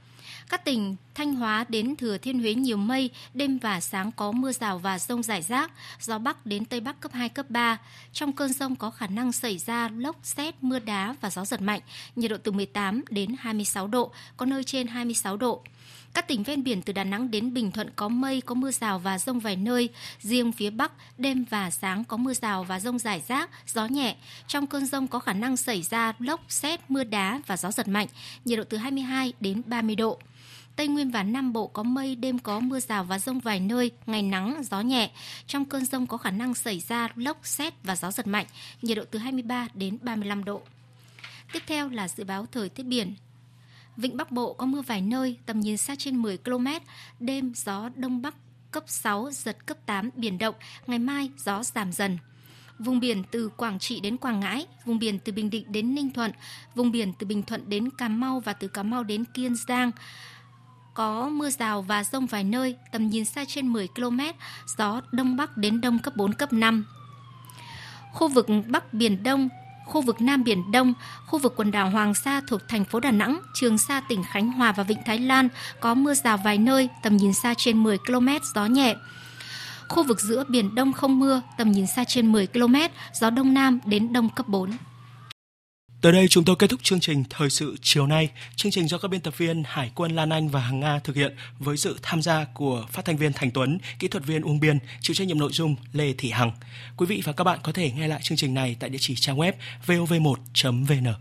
Các tỉnh Thanh Hóa đến Thừa Thiên Huế nhiều mây, đêm và sáng có mưa rào và rông rải rác, gió Bắc đến Tây Bắc cấp 2, cấp 3. Trong cơn rông có khả năng xảy ra lốc, xét, mưa đá và gió giật mạnh, nhiệt độ từ 18 đến 26 độ, có nơi trên 26 độ. Các tỉnh ven biển từ Đà Nẵng đến Bình Thuận có mây, có mưa rào và rông vài nơi. Riêng phía Bắc, đêm và sáng có mưa rào và rông rải rác, gió nhẹ. Trong cơn rông có khả năng xảy ra lốc, xét, mưa đá và gió giật mạnh, nhiệt độ từ 22 đến 30 độ. Tây Nguyên và Nam Bộ có mây, đêm có mưa rào và rông vài nơi, ngày nắng, gió nhẹ. Trong cơn rông có khả năng xảy ra lốc, xét và gió giật mạnh, nhiệt độ từ 23 đến 35 độ. Tiếp theo là dự báo thời tiết biển. Vịnh Bắc Bộ có mưa vài nơi, tầm nhìn xa trên 10 km, đêm gió Đông Bắc cấp 6, giật cấp 8, biển động, ngày mai gió giảm dần. Vùng biển từ Quảng Trị đến Quảng Ngãi, vùng biển từ Bình Định đến Ninh Thuận, vùng biển từ Bình Thuận đến Cà Mau và từ Cà Mau đến Kiên Giang có mưa rào và rông vài nơi, tầm nhìn xa trên 10 km, gió Đông Bắc đến Đông cấp 4, cấp 5. Khu vực Bắc Biển Đông, khu vực Nam Biển Đông, khu vực quần đảo Hoàng Sa thuộc thành phố Đà Nẵng, Trường Sa tỉnh Khánh Hòa và Vịnh Thái Lan có mưa rào vài nơi, tầm nhìn xa trên 10 km, gió nhẹ. Khu vực giữa Biển Đông không mưa, tầm nhìn xa trên 10 km, gió Đông Nam đến Đông cấp 4. Tới đây chúng tôi kết thúc chương trình Thời sự chiều nay. Chương trình do các biên tập viên Hải quân Lan Anh và Hằng Nga thực hiện với sự tham gia của phát thanh viên Thành Tuấn, kỹ thuật viên Uông Biên, chịu trách nhiệm nội dung Lê Thị Hằng. Quý vị và các bạn có thể nghe lại chương trình này tại địa chỉ trang web vov1.vn.